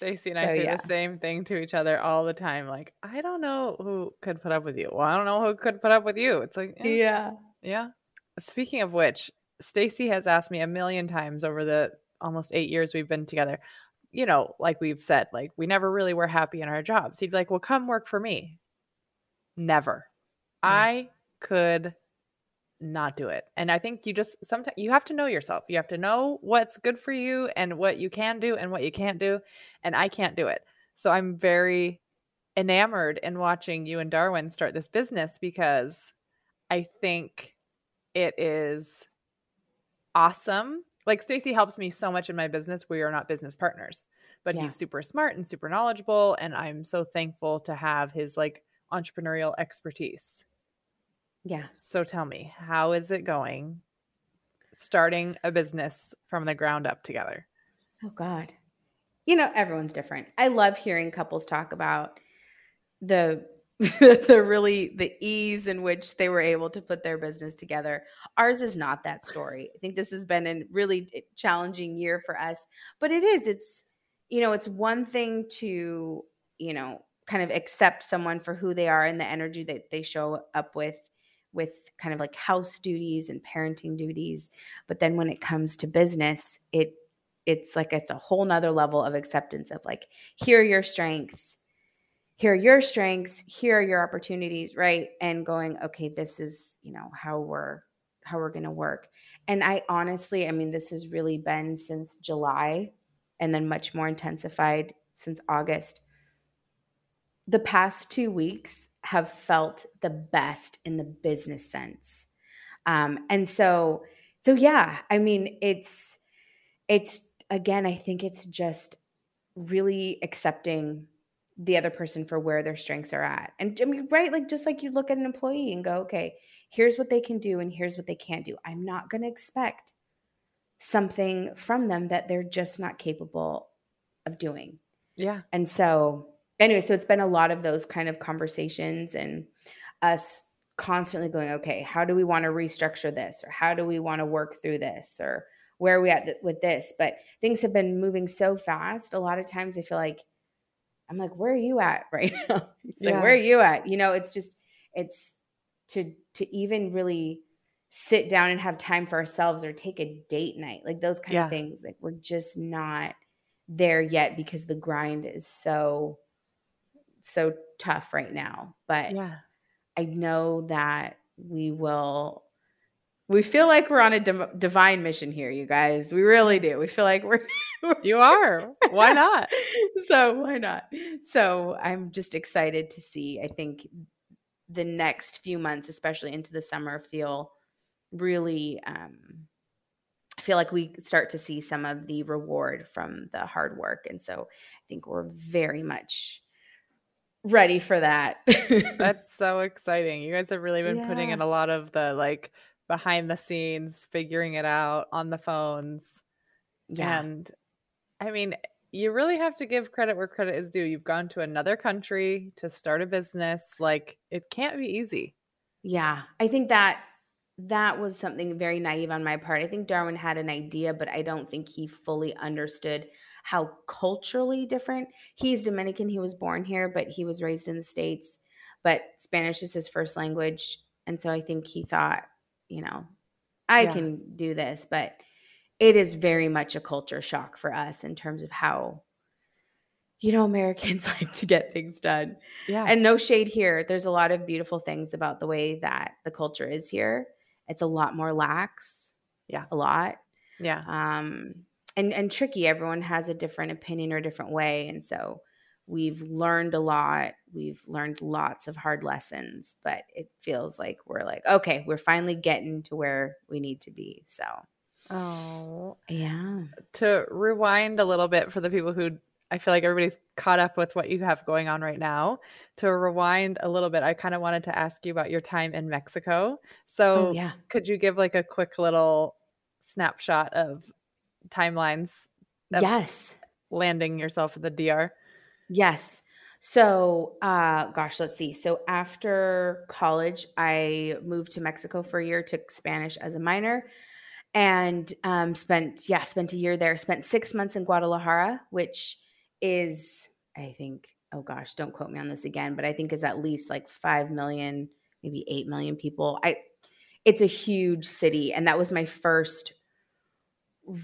Stacy and I say yeah. the same thing to each other all the time. Like, I don't know who could put up with you. Well, I don't know who could put up with you. It's like, eh, yeah Yeah. Speaking of which, Stacy has asked me a million times over the almost eight years we've been together. You know, like we've said, like we never really were happy in our jobs. He'd be like, Well, come work for me. Never. Yeah. I could not do it. And I think you just sometimes you have to know yourself. You have to know what's good for you and what you can do and what you can't do. And I can't do it. So I'm very enamored in watching you and Darwin start this business because I think it is awesome. Like Stacy helps me so much in my business. We are not business partners, but Yeah. he's super smart and super knowledgeable and I'm so thankful to have his like entrepreneurial expertise. Yeah So tell me, how is it going starting a business from the ground up together? oh god you know everyone's different i love hearing couples talk about the the really the ease in which they were able to put their business together. Ours is not that story. I think this has been a really eh, challenging year for us, but it is. It's you know, it's one thing to, you know, kind of accept someone for who they are and the energy that they show up with with kind of like house duties and parenting duties but then when it comes to business it it's like it's a whole nother level of acceptance of like here are your strengths here are your strengths here are your opportunities right? And going okay this is you know how we're how we're going to work. And i honestly i mean this has really been since july and then much more intensified since august. The past two weeks have felt the best in the business sense um, and so so yeah i mean it's it's again i think it's just really accepting the other person for where their strengths are at. And I mean, right, like just like you look at an employee and go, okay, here's what they can do and here's what they can't do. I'm not going to expect something from them that they're just not capable of doing. Yeah. And so, anyway, so it's been a lot of those kind of conversations and us constantly going, okay, how do we want to restructure this or how do we want to work through this or where are we at th- with this? But things have been moving so fast. A lot of times I feel like I'm like, where are you at right now? It's yeah. like, where are you at? You know, it's just, it's to to even really sit down and have time for ourselves or take a date night, like those kind yeah. of things. Like we're just not there yet because the grind is so so tough right now. But yeah. I know that we will we feel like we're on a div- divine mission here, you guys. We really do. We feel like we're. you are. Why not? so why not? So I'm just excited to see. I think the next few months, especially into the summer, feel really. um I feel like we start to see some of the reward from the hard work, and so I think we're very much ready for that. That's so exciting. You guys have really been yeah. putting in a lot of the like behind the scenes, figuring it out on the phones. Yeah. And I mean, you really have to give credit where credit is due. You've gone to another country to start a business. Like, it can't be easy. Yeah. I think that that was something very naive on my part. I think Darwin had an idea, but I don't think he fully understood how culturally different. He's Dominican, he was born here, but he was raised in the States. But Spanish is his first language. And so I think he thought, you know, I yeah. can do this, but it is very much a culture shock for us in terms of how you know Americans like to get things done. Yeah. And no shade here. There's a lot of beautiful things about the way that the culture is here. It's a lot more lax. Yeah. A lot. Yeah. Um and and tricky. Everyone has a different opinion or a different way and so We've learned a lot. We've learned lots of hard lessons, but it feels like we're like, okay, we're finally getting to where we need to be. So, oh, yeah. To rewind a little bit for the people who I feel like everybody's caught up with what you have going on right now. To rewind a little bit, I kind of wanted to ask you about your time in Mexico. So, oh, yeah. could you give like a quick little snapshot of timelines? Yes. Landing yourself at the DR. Yes. So, uh, gosh, let's see. So after college, I moved to Mexico for a year, took Spanish as a minor, and um, spent yeah spent a year there. Spent six months in Guadalajara, which is I think oh gosh, don't quote me on this again, but I think is at least like five million, maybe eight million people. I it's a huge city, and that was my first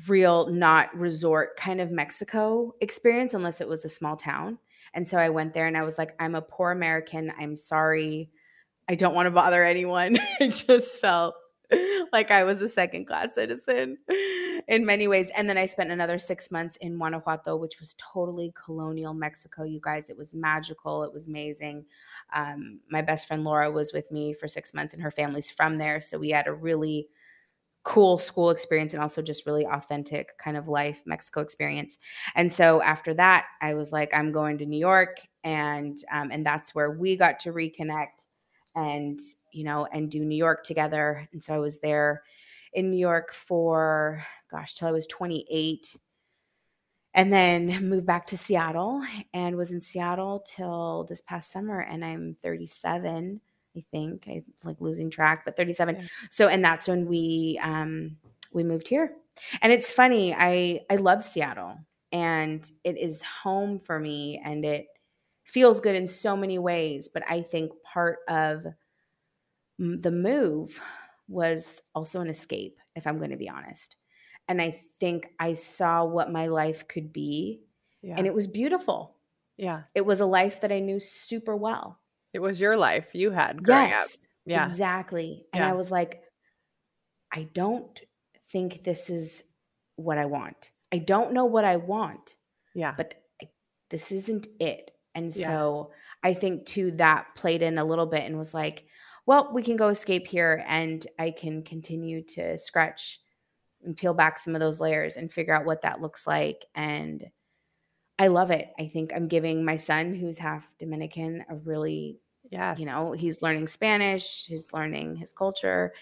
real not resort kind of Mexico experience unless it was a small town. And so I went there and I was like, I'm a poor American. I'm sorry. I don't want to bother anyone. I just felt like I was a second class citizen in many ways. And then I spent another six months in Guanajuato, which was totally colonial Mexico. You guys, it was magical. It was amazing. Um, my best friend Laura was with me for six months, and her family's from there. So we had a really cool school experience and also just really authentic kind of life Mexico experience. And so after that, I was like, I'm going to New York, and um, and that's where we got to reconnect and you know and do New York together. And so I was there in New York for gosh till I was 28. and then moved back to Seattle and was in Seattle till this past summer. And I'm 37, I think. I like losing track, but 37. Yeah. So, and that's when we um we moved here. And it's funny, I I love Seattle and it is home for me and it feels good in so many ways, but I think part of the move was also an escape if I'm going to be honest. And I think I saw what my life could be yeah. and it was beautiful. Yeah. It was a life that I knew super well. It was your life you had growing yes, up. Yeah. Exactly. And yeah. I was like, I don't think this is what I want. I don't know what I want. Yeah. But I, this isn't it. And yeah. so I think too that played in a little bit and was like, well, we can go escape here and I can continue to scratch and peel back some of those layers and figure out what that looks like. And I love it. I think I'm giving my son, who's half Dominican, a really, yeah, you know, he's learning Spanish, he's learning his culture,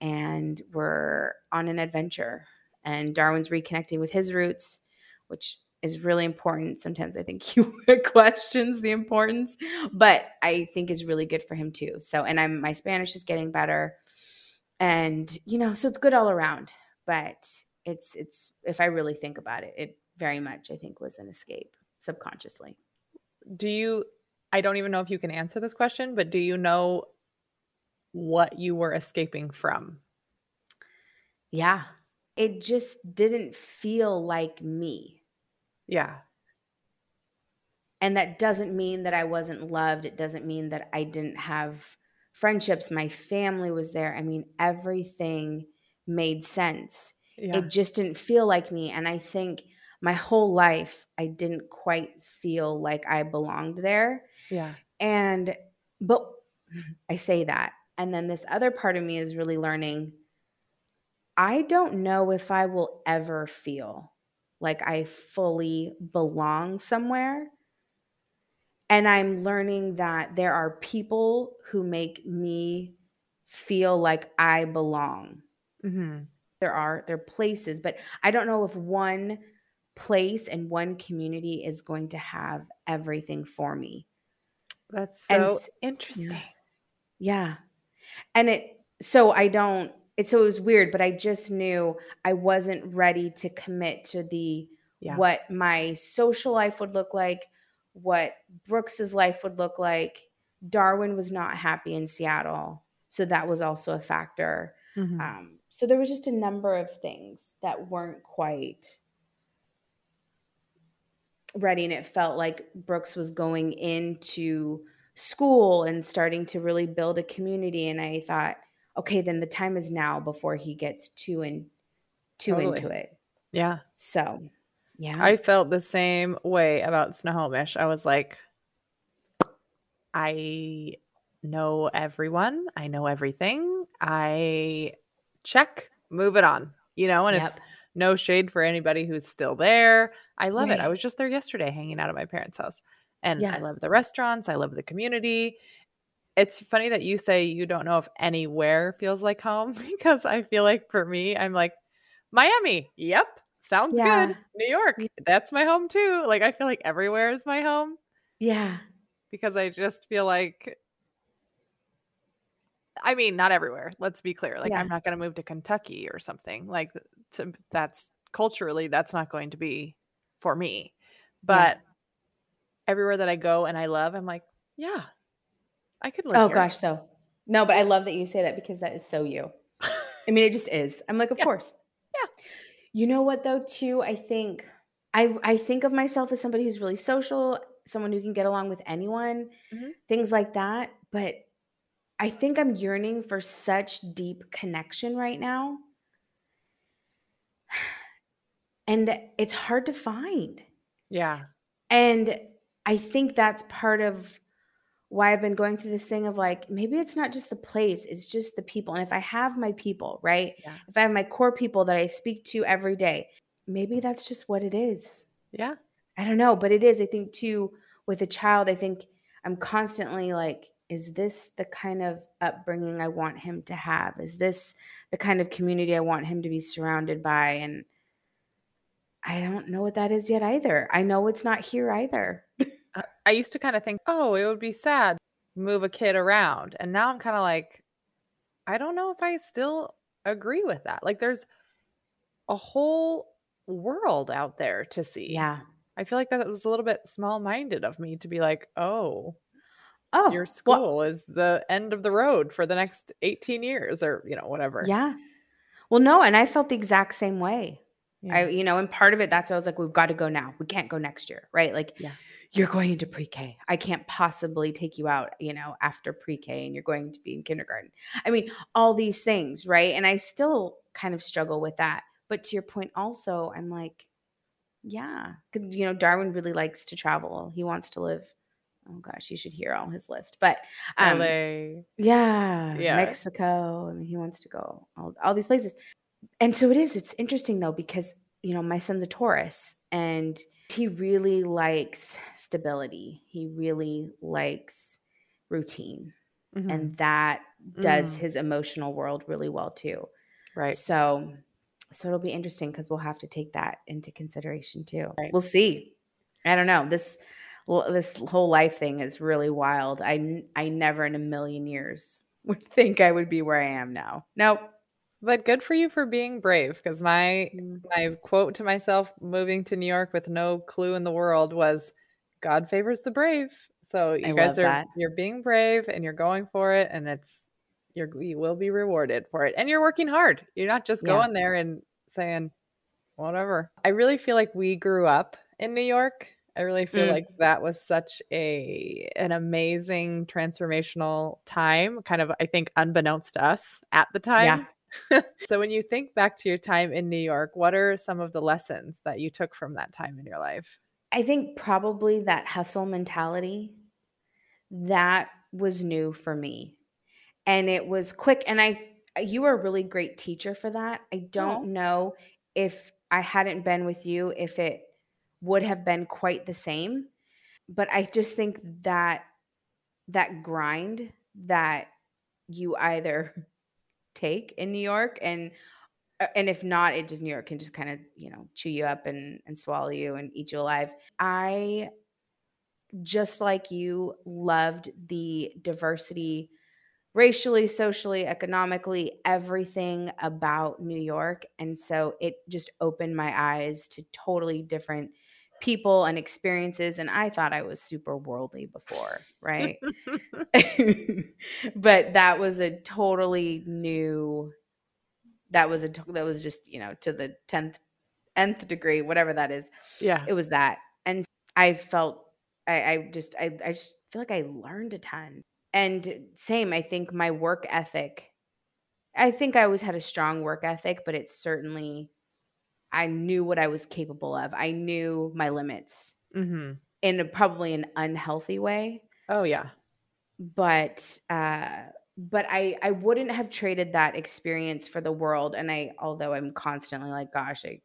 and we're on an adventure and Darwin's reconnecting with his roots, which is really important. Sometimes I think he questions the importance, but I think is really good for him too. So, and I'm my Spanish is getting better, and you know, so it's good all around. But it's it's if I really think about it, it very much I think was an escape subconsciously. Do you? I don't even know if you can answer this question, but do you know what you were escaping from? Yeah, it just didn't feel like me. Yeah. And that doesn't mean that I wasn't loved. It doesn't mean that I didn't have friendships. My family was there. I mean, everything made sense. Yeah. It just didn't feel like me. And I think my whole life, I didn't quite feel like I belonged there. Yeah. And, but I say that. And then this other part of me is really learning I don't know if I will ever feel like I fully belong somewhere. And I'm learning that there are people who make me feel like I belong. Mm-hmm. There are there are places, but I don't know if one place and one community is going to have everything for me. That's so and, interesting. Yeah. yeah. And it so I don't it so it was weird, but I just knew I wasn't ready to commit to the yeah. what my social life would look like, what Brooks's life would look like. Darwin was not happy in Seattle, so that was also a factor. Mm-hmm. Um, so there was just a number of things that weren't quite ready, and it felt like Brooks was going into school and starting to really build a community. And I thought, okay, then the time is now before he gets too in too totally. into it. Yeah. So yeah. I felt the same way about Snohomish. I was like, I know everyone. I know everything. I check, move it on. You know, and yep. it's no shade for anybody who's still there. I love right. it. I was just there yesterday hanging out at my parents' house. And yeah. I love the restaurants. I love the community it's funny that you say you don't know if anywhere feels like home because I feel like for me, I'm like, Miami, yep, sounds yeah. good. New York, that's my home too. Like, I feel like everywhere is my home. Yeah. Because I just feel like, I mean, not everywhere. Let's be clear. Like, yeah. I'm not going to move to Kentucky or something. Like, to, that's culturally, that's not going to be for me. But yeah. everywhere that I go and I love, I'm like, yeah, I could live. Oh here. gosh, so no, but I love that you say that because that is so you. I mean, it just is. I'm like, of yeah. course. Yeah. You know what though, too? I think I I think of myself as somebody who's really social, someone who can get along with anyone, mm-hmm. things like that. But I think I'm yearning for such deep connection right now. And it's hard to find. Yeah. And I think that's part of why I've been going through this thing of like, maybe it's not just the place, it's just the people. And if I have my people, right? Yeah. If I have my core people that I speak to every day, maybe that's just what it is. Yeah. I don't know, but it is. I think too, with a child, I think I'm constantly like, is this the kind of upbringing I want him to have? Is this the kind of community I want him to be surrounded by? And I don't know what that is yet either. I know it's not here either. I used to kind of think, oh, it would be sad move a kid around. And now I'm kind of like, I don't know if I still agree with that. Like there's a whole world out there to see. Yeah. I feel like that was a little bit small minded of me to be like, oh, Oh, your well, school is the end of the road for the next 18 years or, you know, whatever. yeah. Well, no, and I felt the exact same way. Yeah. I, you know, and part of it, that's why I was like, we've got to go now. We can't go next year, right? Like, Yeah. you're going into pre-K. I can't possibly take you out, you know, after pre-K, and you're going to be in kindergarten. I mean, all these things, right? And I still kind of struggle with that. But to your point, also, I'm like, yeah, you know, Darwin really likes to travel. He wants to live. Oh gosh, you should hear all his list. But um, LA. yeah, Yeah. Mexico, and he wants to go all, all these places. And so it is. It's interesting though because you know my son's a Taurus, and he really likes stability. He really likes routine, Mhm. and that does Mm. his emotional world really well too. right. So, so it'll be interesting because we'll have to take that into consideration too. Right. We'll see. I don't know. This this whole life thing is really wild. I I never in a million years would think I would be where I am now. Nope. But good for you for being brave because my mm. my quote to myself moving to New York with no clue in the world was God favors the brave. So you I guys are that. you're being brave and you're going for it and it's you're you will be rewarded for it. And you're working hard. You're not just Yeah. going there and saying whatever. I really feel like we grew up in New York. I really feel Mm. like that was such a an amazing transformational time, kind of I think unbeknownst to us at the time. Yeah. so when you think back to your time in New York, what are some of the lessons that you took from that time in your life? I think probably that hustle mentality that was new for me. And it was quick and I you were a really great teacher for that. I don't Aw. know if I hadn't been with you if it would have been quite the same. But I just think that that grind that you either take in New York and uh, and if not it just New York can just kind of, you know, chew you up and and swallow you and eat you alive. I just like you loved the diversity racially, socially, economically, everything about New York. And so it just opened my eyes to totally different people and experiences. And I thought I was super worldly before, right? but that was a totally new, that was a, that was just, you know, to the 10th, nth degree, whatever that is Yeah. it was that and i felt i, I just I, I just feel like i learned a ton and same i think my work ethic i think i always had a strong work ethic but it's certainly i knew what i was capable of. I knew my limits hmm in a, probably an unhealthy way. Oh yeah. but uh but i i wouldn't have traded that experience for the world. And i although i'm constantly like gosh i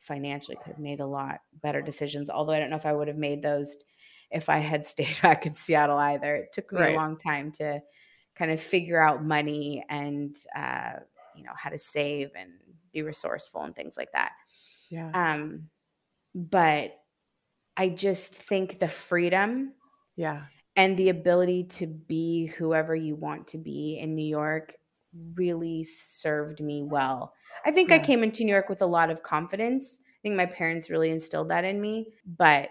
financially could have made a lot better decisions although i don't know if i would have made those if i had stayed back in seattle either. It took me Right. a long time to kind of figure out money and uh you know how to save and be resourceful and things like that Yeah. um but i just think the freedom yeah. and the ability to be whoever you want to be in New York really served me well. I think I came into New York with a lot of confidence. I think my parents really instilled that in me, but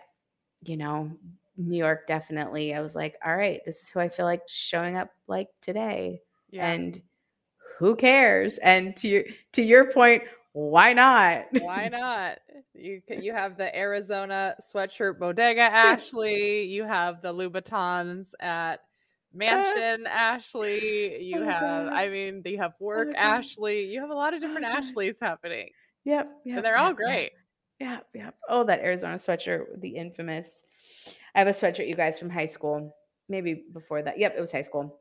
you know, New York definitely I was like, all right, this is who I feel like showing up like today Yeah. and who cares? And to your to your point, why not? Why not? You you have the Arizona sweatshirt bodega Ashley. You have the Louboutins at Mansion Ashley. You Oh, have. I mean, you have oh work Ashley. You have a lot of different Ashleys happening, Yep, yep. and they're all yep, yep. great. Yeah, yeah. Oh, that Arizona sweatshirt, the infamous. I have a sweatshirt, you guys, from high school. Maybe before that. Yep, it was high school.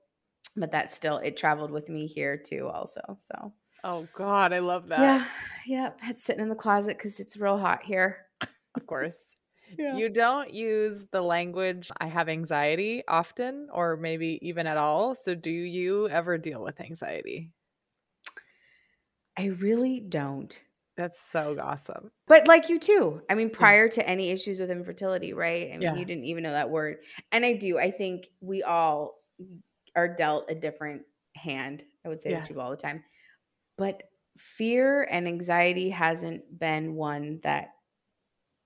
But that still, it traveled with me here too, also. So, Oh God, I love that. yeah, yep. It's sitting in the closet because it's real hot here. Of course. Yeah. You don't use the language I have anxiety often or maybe even at all. So do you ever deal with anxiety? I really don't. That's so awesome. But like you too. I mean, prior to any issues with infertility, right? I mean, Yeah. you didn't even know that word. And I do. I think we all are dealt a different hand. I would say this Yeah. to people all the time. But fear and anxiety hasn't been one that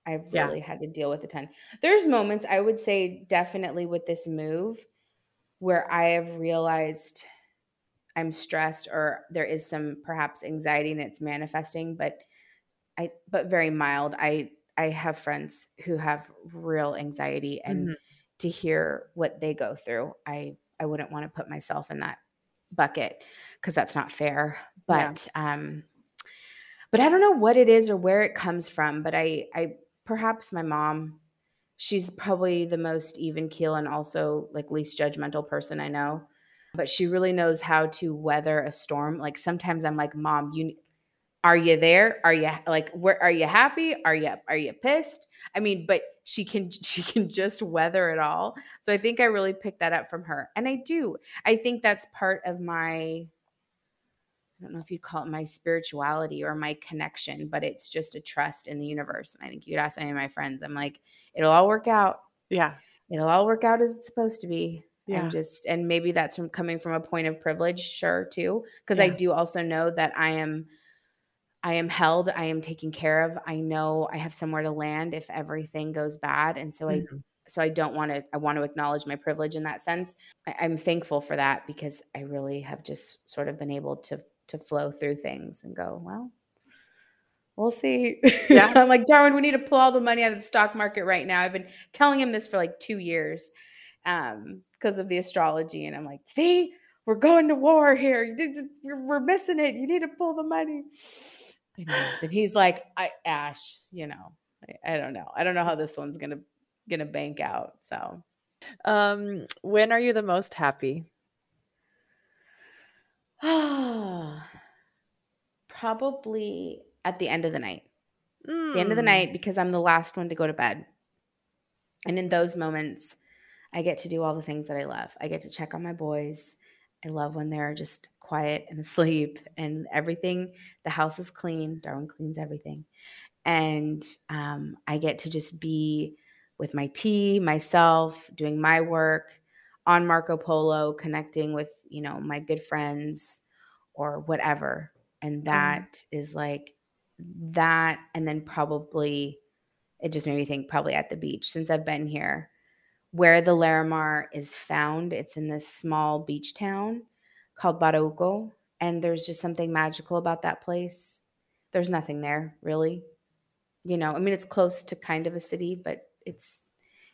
I've Yeah. really had to deal with a ton. There's moments I would say definitely with this move where I have realized I'm stressed or there is some perhaps anxiety and it's manifesting, but I but very mild. I I have friends who have real anxiety and Mhm. to hear what they go through, I I wouldn't want to put myself in that bucket because that's not fair. Yeah. But um but I don't know what it is or where it comes from, but I I perhaps my mom she's probably the most even keel and also like least judgmental person I know. But she really knows how to weather a storm. Like sometimes I'm like, "Mom, you are you there? Are you like where are you happy? Are you are you pissed?" I mean, but she can she can just weather it all. So I think I really picked that up from her. And I do. I think that's part of my I don't know if you call it my spirituality or my connection, but it's just a trust in the universe. And I think you'd ask any of my friends. I'm like, it'll all work out. Yeah. It'll all work out as it's supposed to be. Yeah. And just and maybe that's from coming from a point of privilege, sure, too. Because I do also know that I am I am held, I am taken care of. I know I have somewhere to land if everything goes bad. And so I Mhm. so I don't want to I want to acknowledge my privilege in that sense. I, I'm thankful for that because I really have just sort of been able to to flow through things and go, well, we'll see. Yeah. I'm like, Darwin, we need to pull all the money out of the stock market right now. I've been telling him this for like two years um because of the astrology. And I'm like, see, we're going to war here. You did- We're we're missing it. You need to pull the money. And he's- like, I Ash, you know, I, I don't know. I don't know how this one's gonna gonna bank out. So Um, when are you the most happy? probably at the end of the night. the end of the Mm. night because I'm the last one to go to bed. And in those moments, I get to do all the things that I love. I get to check on my boys. I love when they're just quiet and asleep and everything. The house is clean. Darwin cleans everything. And um, I get to just be with my tea, myself, doing my work on Marco Polo, connecting with, you know, my good friends or whatever. And that is like that and then probably it just made me think probably at the beach since I've been here. Where the Larimar is found, it's in this small beach town called Bahoruco. And there's just something magical about that place. There's nothing there, really. You know, I mean, it's close to kind of a city, but it's,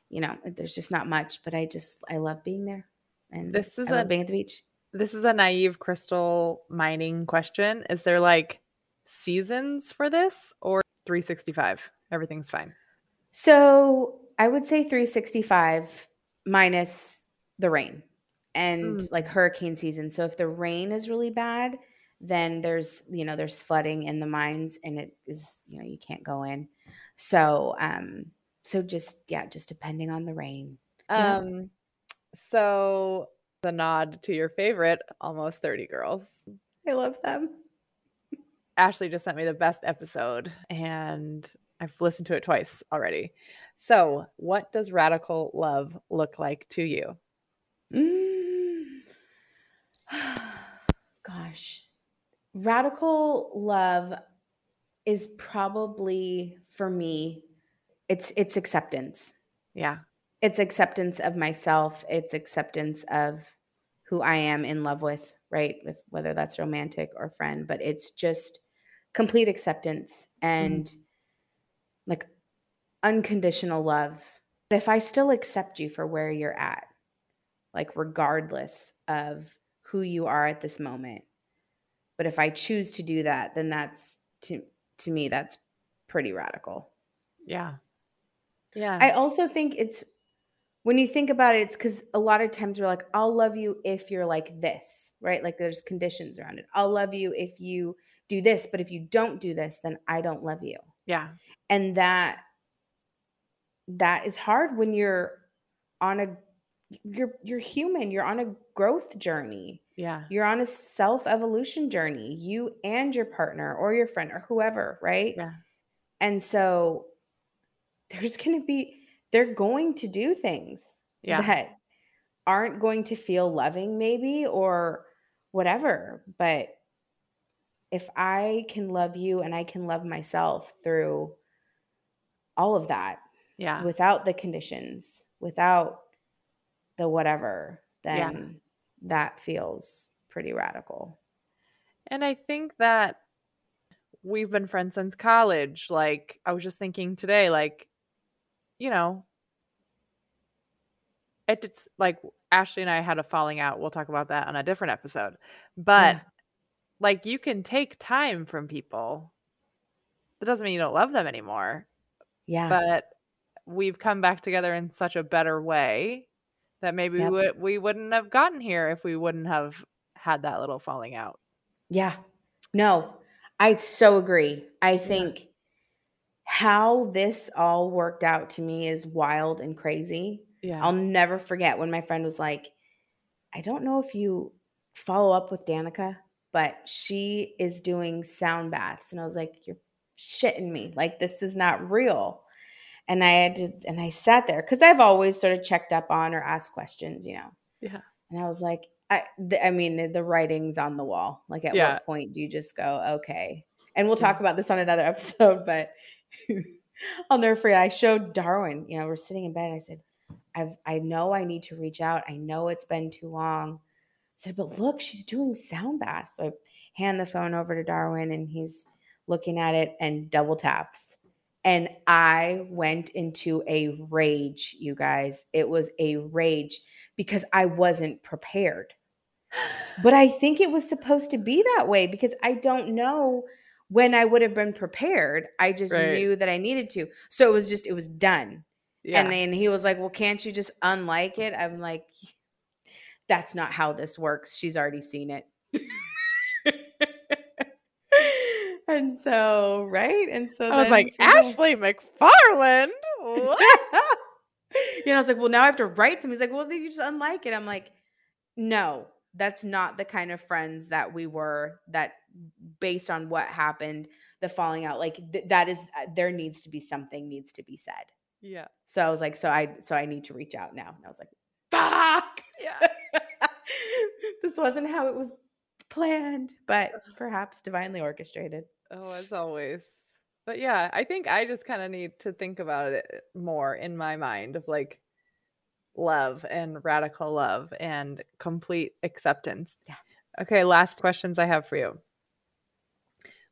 you know, there's just not much. But I just, I love being there. And This is I love a- being at the beach. This is a naive crystal mining question. Is there like seasons for this or 365? Everything's fine. So I would say 365 minus the rain and Mm. like hurricane season. So if the rain is really bad, then there's you know there's flooding in the mines and it is you know you can't go in. So um so just yeah, just depending on the rain. Yeah. Um, so the nod to your favorite, almost 30 girls. I love them. Ashley just sent me the best episode and I've listened to it twice already. So, what does radical love look like to you? Mm. Gosh. Radical love is probably for me it's it's acceptance. Yeah. It's acceptance of myself, it's acceptance of who I am in love with, right? With whether that's romantic or friend, but it's just complete acceptance and like unconditional love. But if I still accept you for where you're at, like regardless of who you are at this moment. But if I choose to do that, then that's to to me that's pretty radical. Yeah. Yeah. I also think it's when you think about it, it's because a lot of times we're like, I'll love you if you're like this, right? Like there's conditions around it. I'll love you if you do this, but if you don't do this, then I don't love you. yeah. And that that is hard when you're on a you're you're human. You're on a growth journey. Yeah. You're on a self-evolution journey. You and your partner or your friend or whoever, right? Yeah. And so there's going to be they're going to do things Yeah. that aren't going to feel loving maybe or whatever, but if I can love you and I can love myself through all of that Yeah. without the conditions, without the whatever, Yeah. then that feels pretty radical. And I think that we've been friends since college. Like, I was just thinking today, like, you know, it's like Ashley and I had a falling out. We'll talk about that on a different episode. But Yeah. like, you can take time from people. That doesn't mean you don't love them anymore. Yeah. But we've come back together in such a better way that maybe Yep. we, would, we wouldn't have gotten here if we wouldn't have had that little falling out. Yeah. No, I so agree. I think how this all worked out to me is wild and crazy. Yeah. I'll never forget when my friend was like, I don't know if you follow up with Danica, but she is doing sound baths. And I was like, You're shitting me. Like, this is not real. And I had to, and I sat there because I've always sort of checked up on or asked questions, you know. Yeah. And I was like, I, the, I mean, the, the writing's on the wall. Like, at Yeah. what point do you just go, okay? And we'll Yeah. talk about this on another episode, but I'll never forget. I showed Darwin, you know, we're sitting in bed. And I said, I've, I know I need to reach out. I know it's been too long. I said, but look, she's doing sound baths. So I hand the phone over to Darwin and he's looking at it and double taps. And I went into a rage, you guys. It was a rage because I wasn't prepared. But I think it was supposed to be that way because I don't know when I would have been prepared. I just Right. knew that I needed to. So it was just, it was done. Yeah. And then he was like, Well, can't you just unlike it? I'm like, That's not how this works. She's already seen it. and so, right? And so I was like, Ashley McFarland? What? you know, I was like, well, now I have to write some. He's like, well, then you just unlike it. I'm like, no, that's not the kind of friends that we were. That based on what happened, the falling out, like th- that is uh, there needs to be something needs to be said. yeah. So I was like, so I so I need to reach out now. And I was like, fuck. Yeah. this wasn't how it was planned, but perhaps divinely orchestrated. Oh, as always. But yeah, I think I just kind of need to think about it eh, more in my mind of like love and radical love and complete acceptance. Yeah. Okay, last questions I have for you.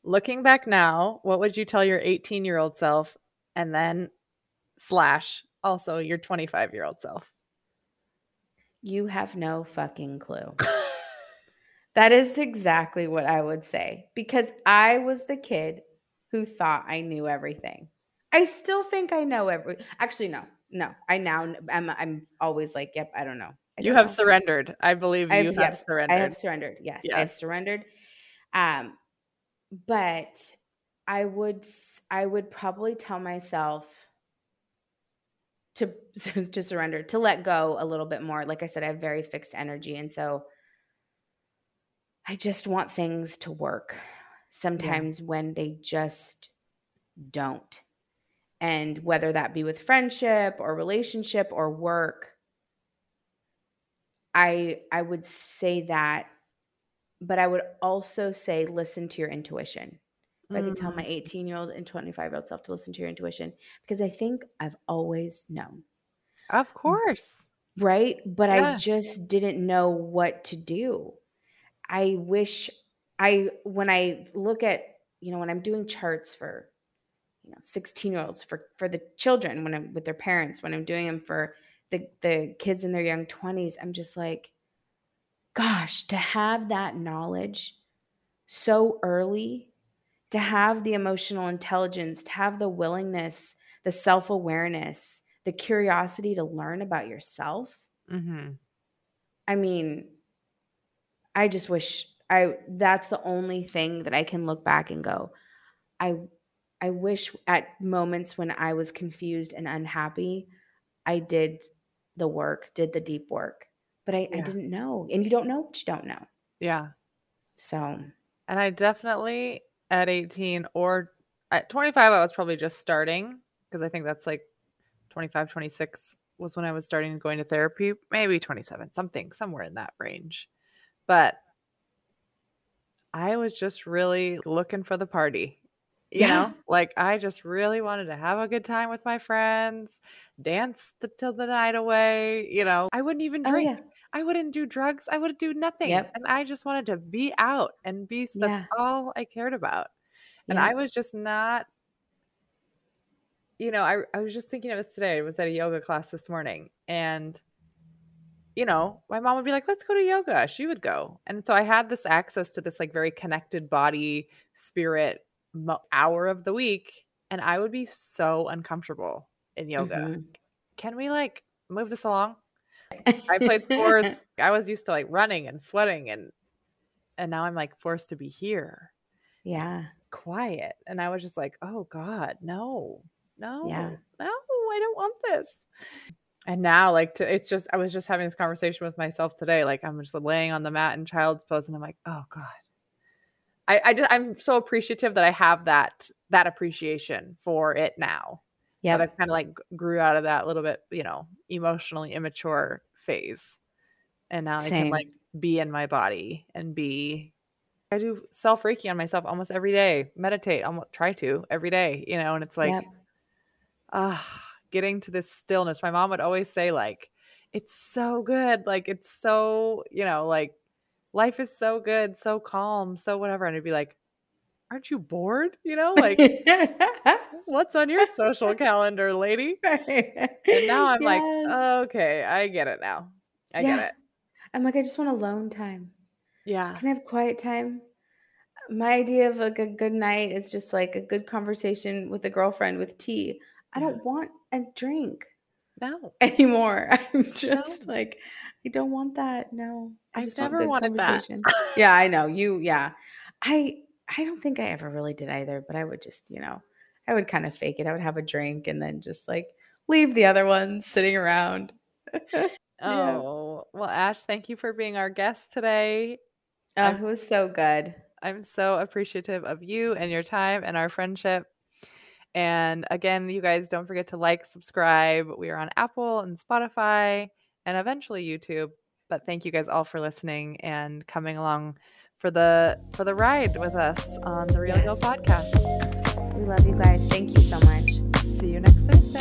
Looking back now, what would you tell your 18 year old self and then slash also your 25 year old self? You have no fucking clue. That is exactly what I would say because I was the kid who thought I knew everything. I still think I know every. Actually, no, no. I now I'm I'm always like, yep, I don't know. I You don't have know. surrendered. I believe I've- you have yes, surrendered. I have surrendered. Yes, I have surrendered. Um, but I would I would probably tell myself to to surrender, to let go a little bit more. Like I said, I have very fixed energy, and so I just want things to work. Sometimes when they just don't. And whether that be with friendship or relationship or work, I I would say that but I would also say listen to your intuition. If I could tell my Mm. 18 year old and 25 year old self to listen to your intuition, because I think I've always known, Of course. right? But I just didn't know what to do. I wish I, when I look at, you know, when I'm doing charts for, you know, 16 year olds for, for the children, when I'm with their parents, when I'm doing them for the, the kids in their young 20s, I'm just like, gosh, to have that knowledge so early, to have the emotional intelligence, to have the willingness, the self awareness, the curiosity to learn about yourself. hmm I mean, I just wish I that's the only thing that I can look back and go, I I wish at moments when I was confused and unhappy, I did the work, did the deep work. But I, Yeah. I didn't know. And you don't know what you don't know. Yeah. So And I definitely at 18 or at 25, I was probably just starting because I think that's like 25, 26 was when I was starting going to therapy, maybe 27, something, somewhere in that range. But I was just really looking for the party. You Yeah. know, like I just really wanted to have a good time with my friends, dance the, till the night away. You know, I wouldn't even oh drink. yeah. I wouldn't do drugs. I would do nothing. Yep. And I just wanted to be out and be, that's Yeah. all I cared about. And. I was just not, you know, I, I was just thinking of this today. I was at a yoga class this morning and, you know, my mom would be like, let's go to yoga. She would go. And so I had this access to this like very connected body, spirit mo- hour of the week. And I would be so uncomfortable in yoga. Mhm. Can we like move this along? I played sports. I was used to like running and sweating and and now I'm like forced to be here. yeah. Quiet. And I was just like, "Oh god, no. No. Yeah. No, I don't want this." And now like to it's just I was just having this conversation with myself today like I'm just laying on the mat in child's pose and I'm like, "Oh god." I I just, I'm so appreciative that I have that that appreciation for it now yeah that I kind of like grew out of that little bit, you know, emotionally immature phase. And now I can like be in my body and be I do self reiki on myself almost every day, meditate, almost try to every day, you know, and it's like Yep. ah getting to this stillness. My mom would always say like it's so good, like it's so, you know, like life is so good, so calm, so whatever and I'd be like aren't you bored? You know, like what's on your social calendar, lady? And now I'm like, Yes. okay, I get it now. I Yeah. get it. I'm like, I just want alone time. Yeah. Can I have quiet time? My idea of like a good night is just like a good conversation with a girlfriend with tea. I don't want a drink No, anymore. I'm just like, I don't want that. No, I I've just never want wanted that. yeah, I know you. Yeah, I I don't think I ever really did either. But I would just, you know, I would kind of fake it. I would have a drink and then just like leave the other ones sitting around. Yeah. Oh, well, Ash, thank you for being our guest today. Oh, it was so good. I'm so appreciative of you and your time and our friendship. And again, you guys don't forget to like, subscribe. We are on Apple and Spotify and eventually YouTube. But thank you guys all for listening and coming along for the for the ride with us on the Real Heal podcast. We love you guys. Thank you so much. See you next Thursday.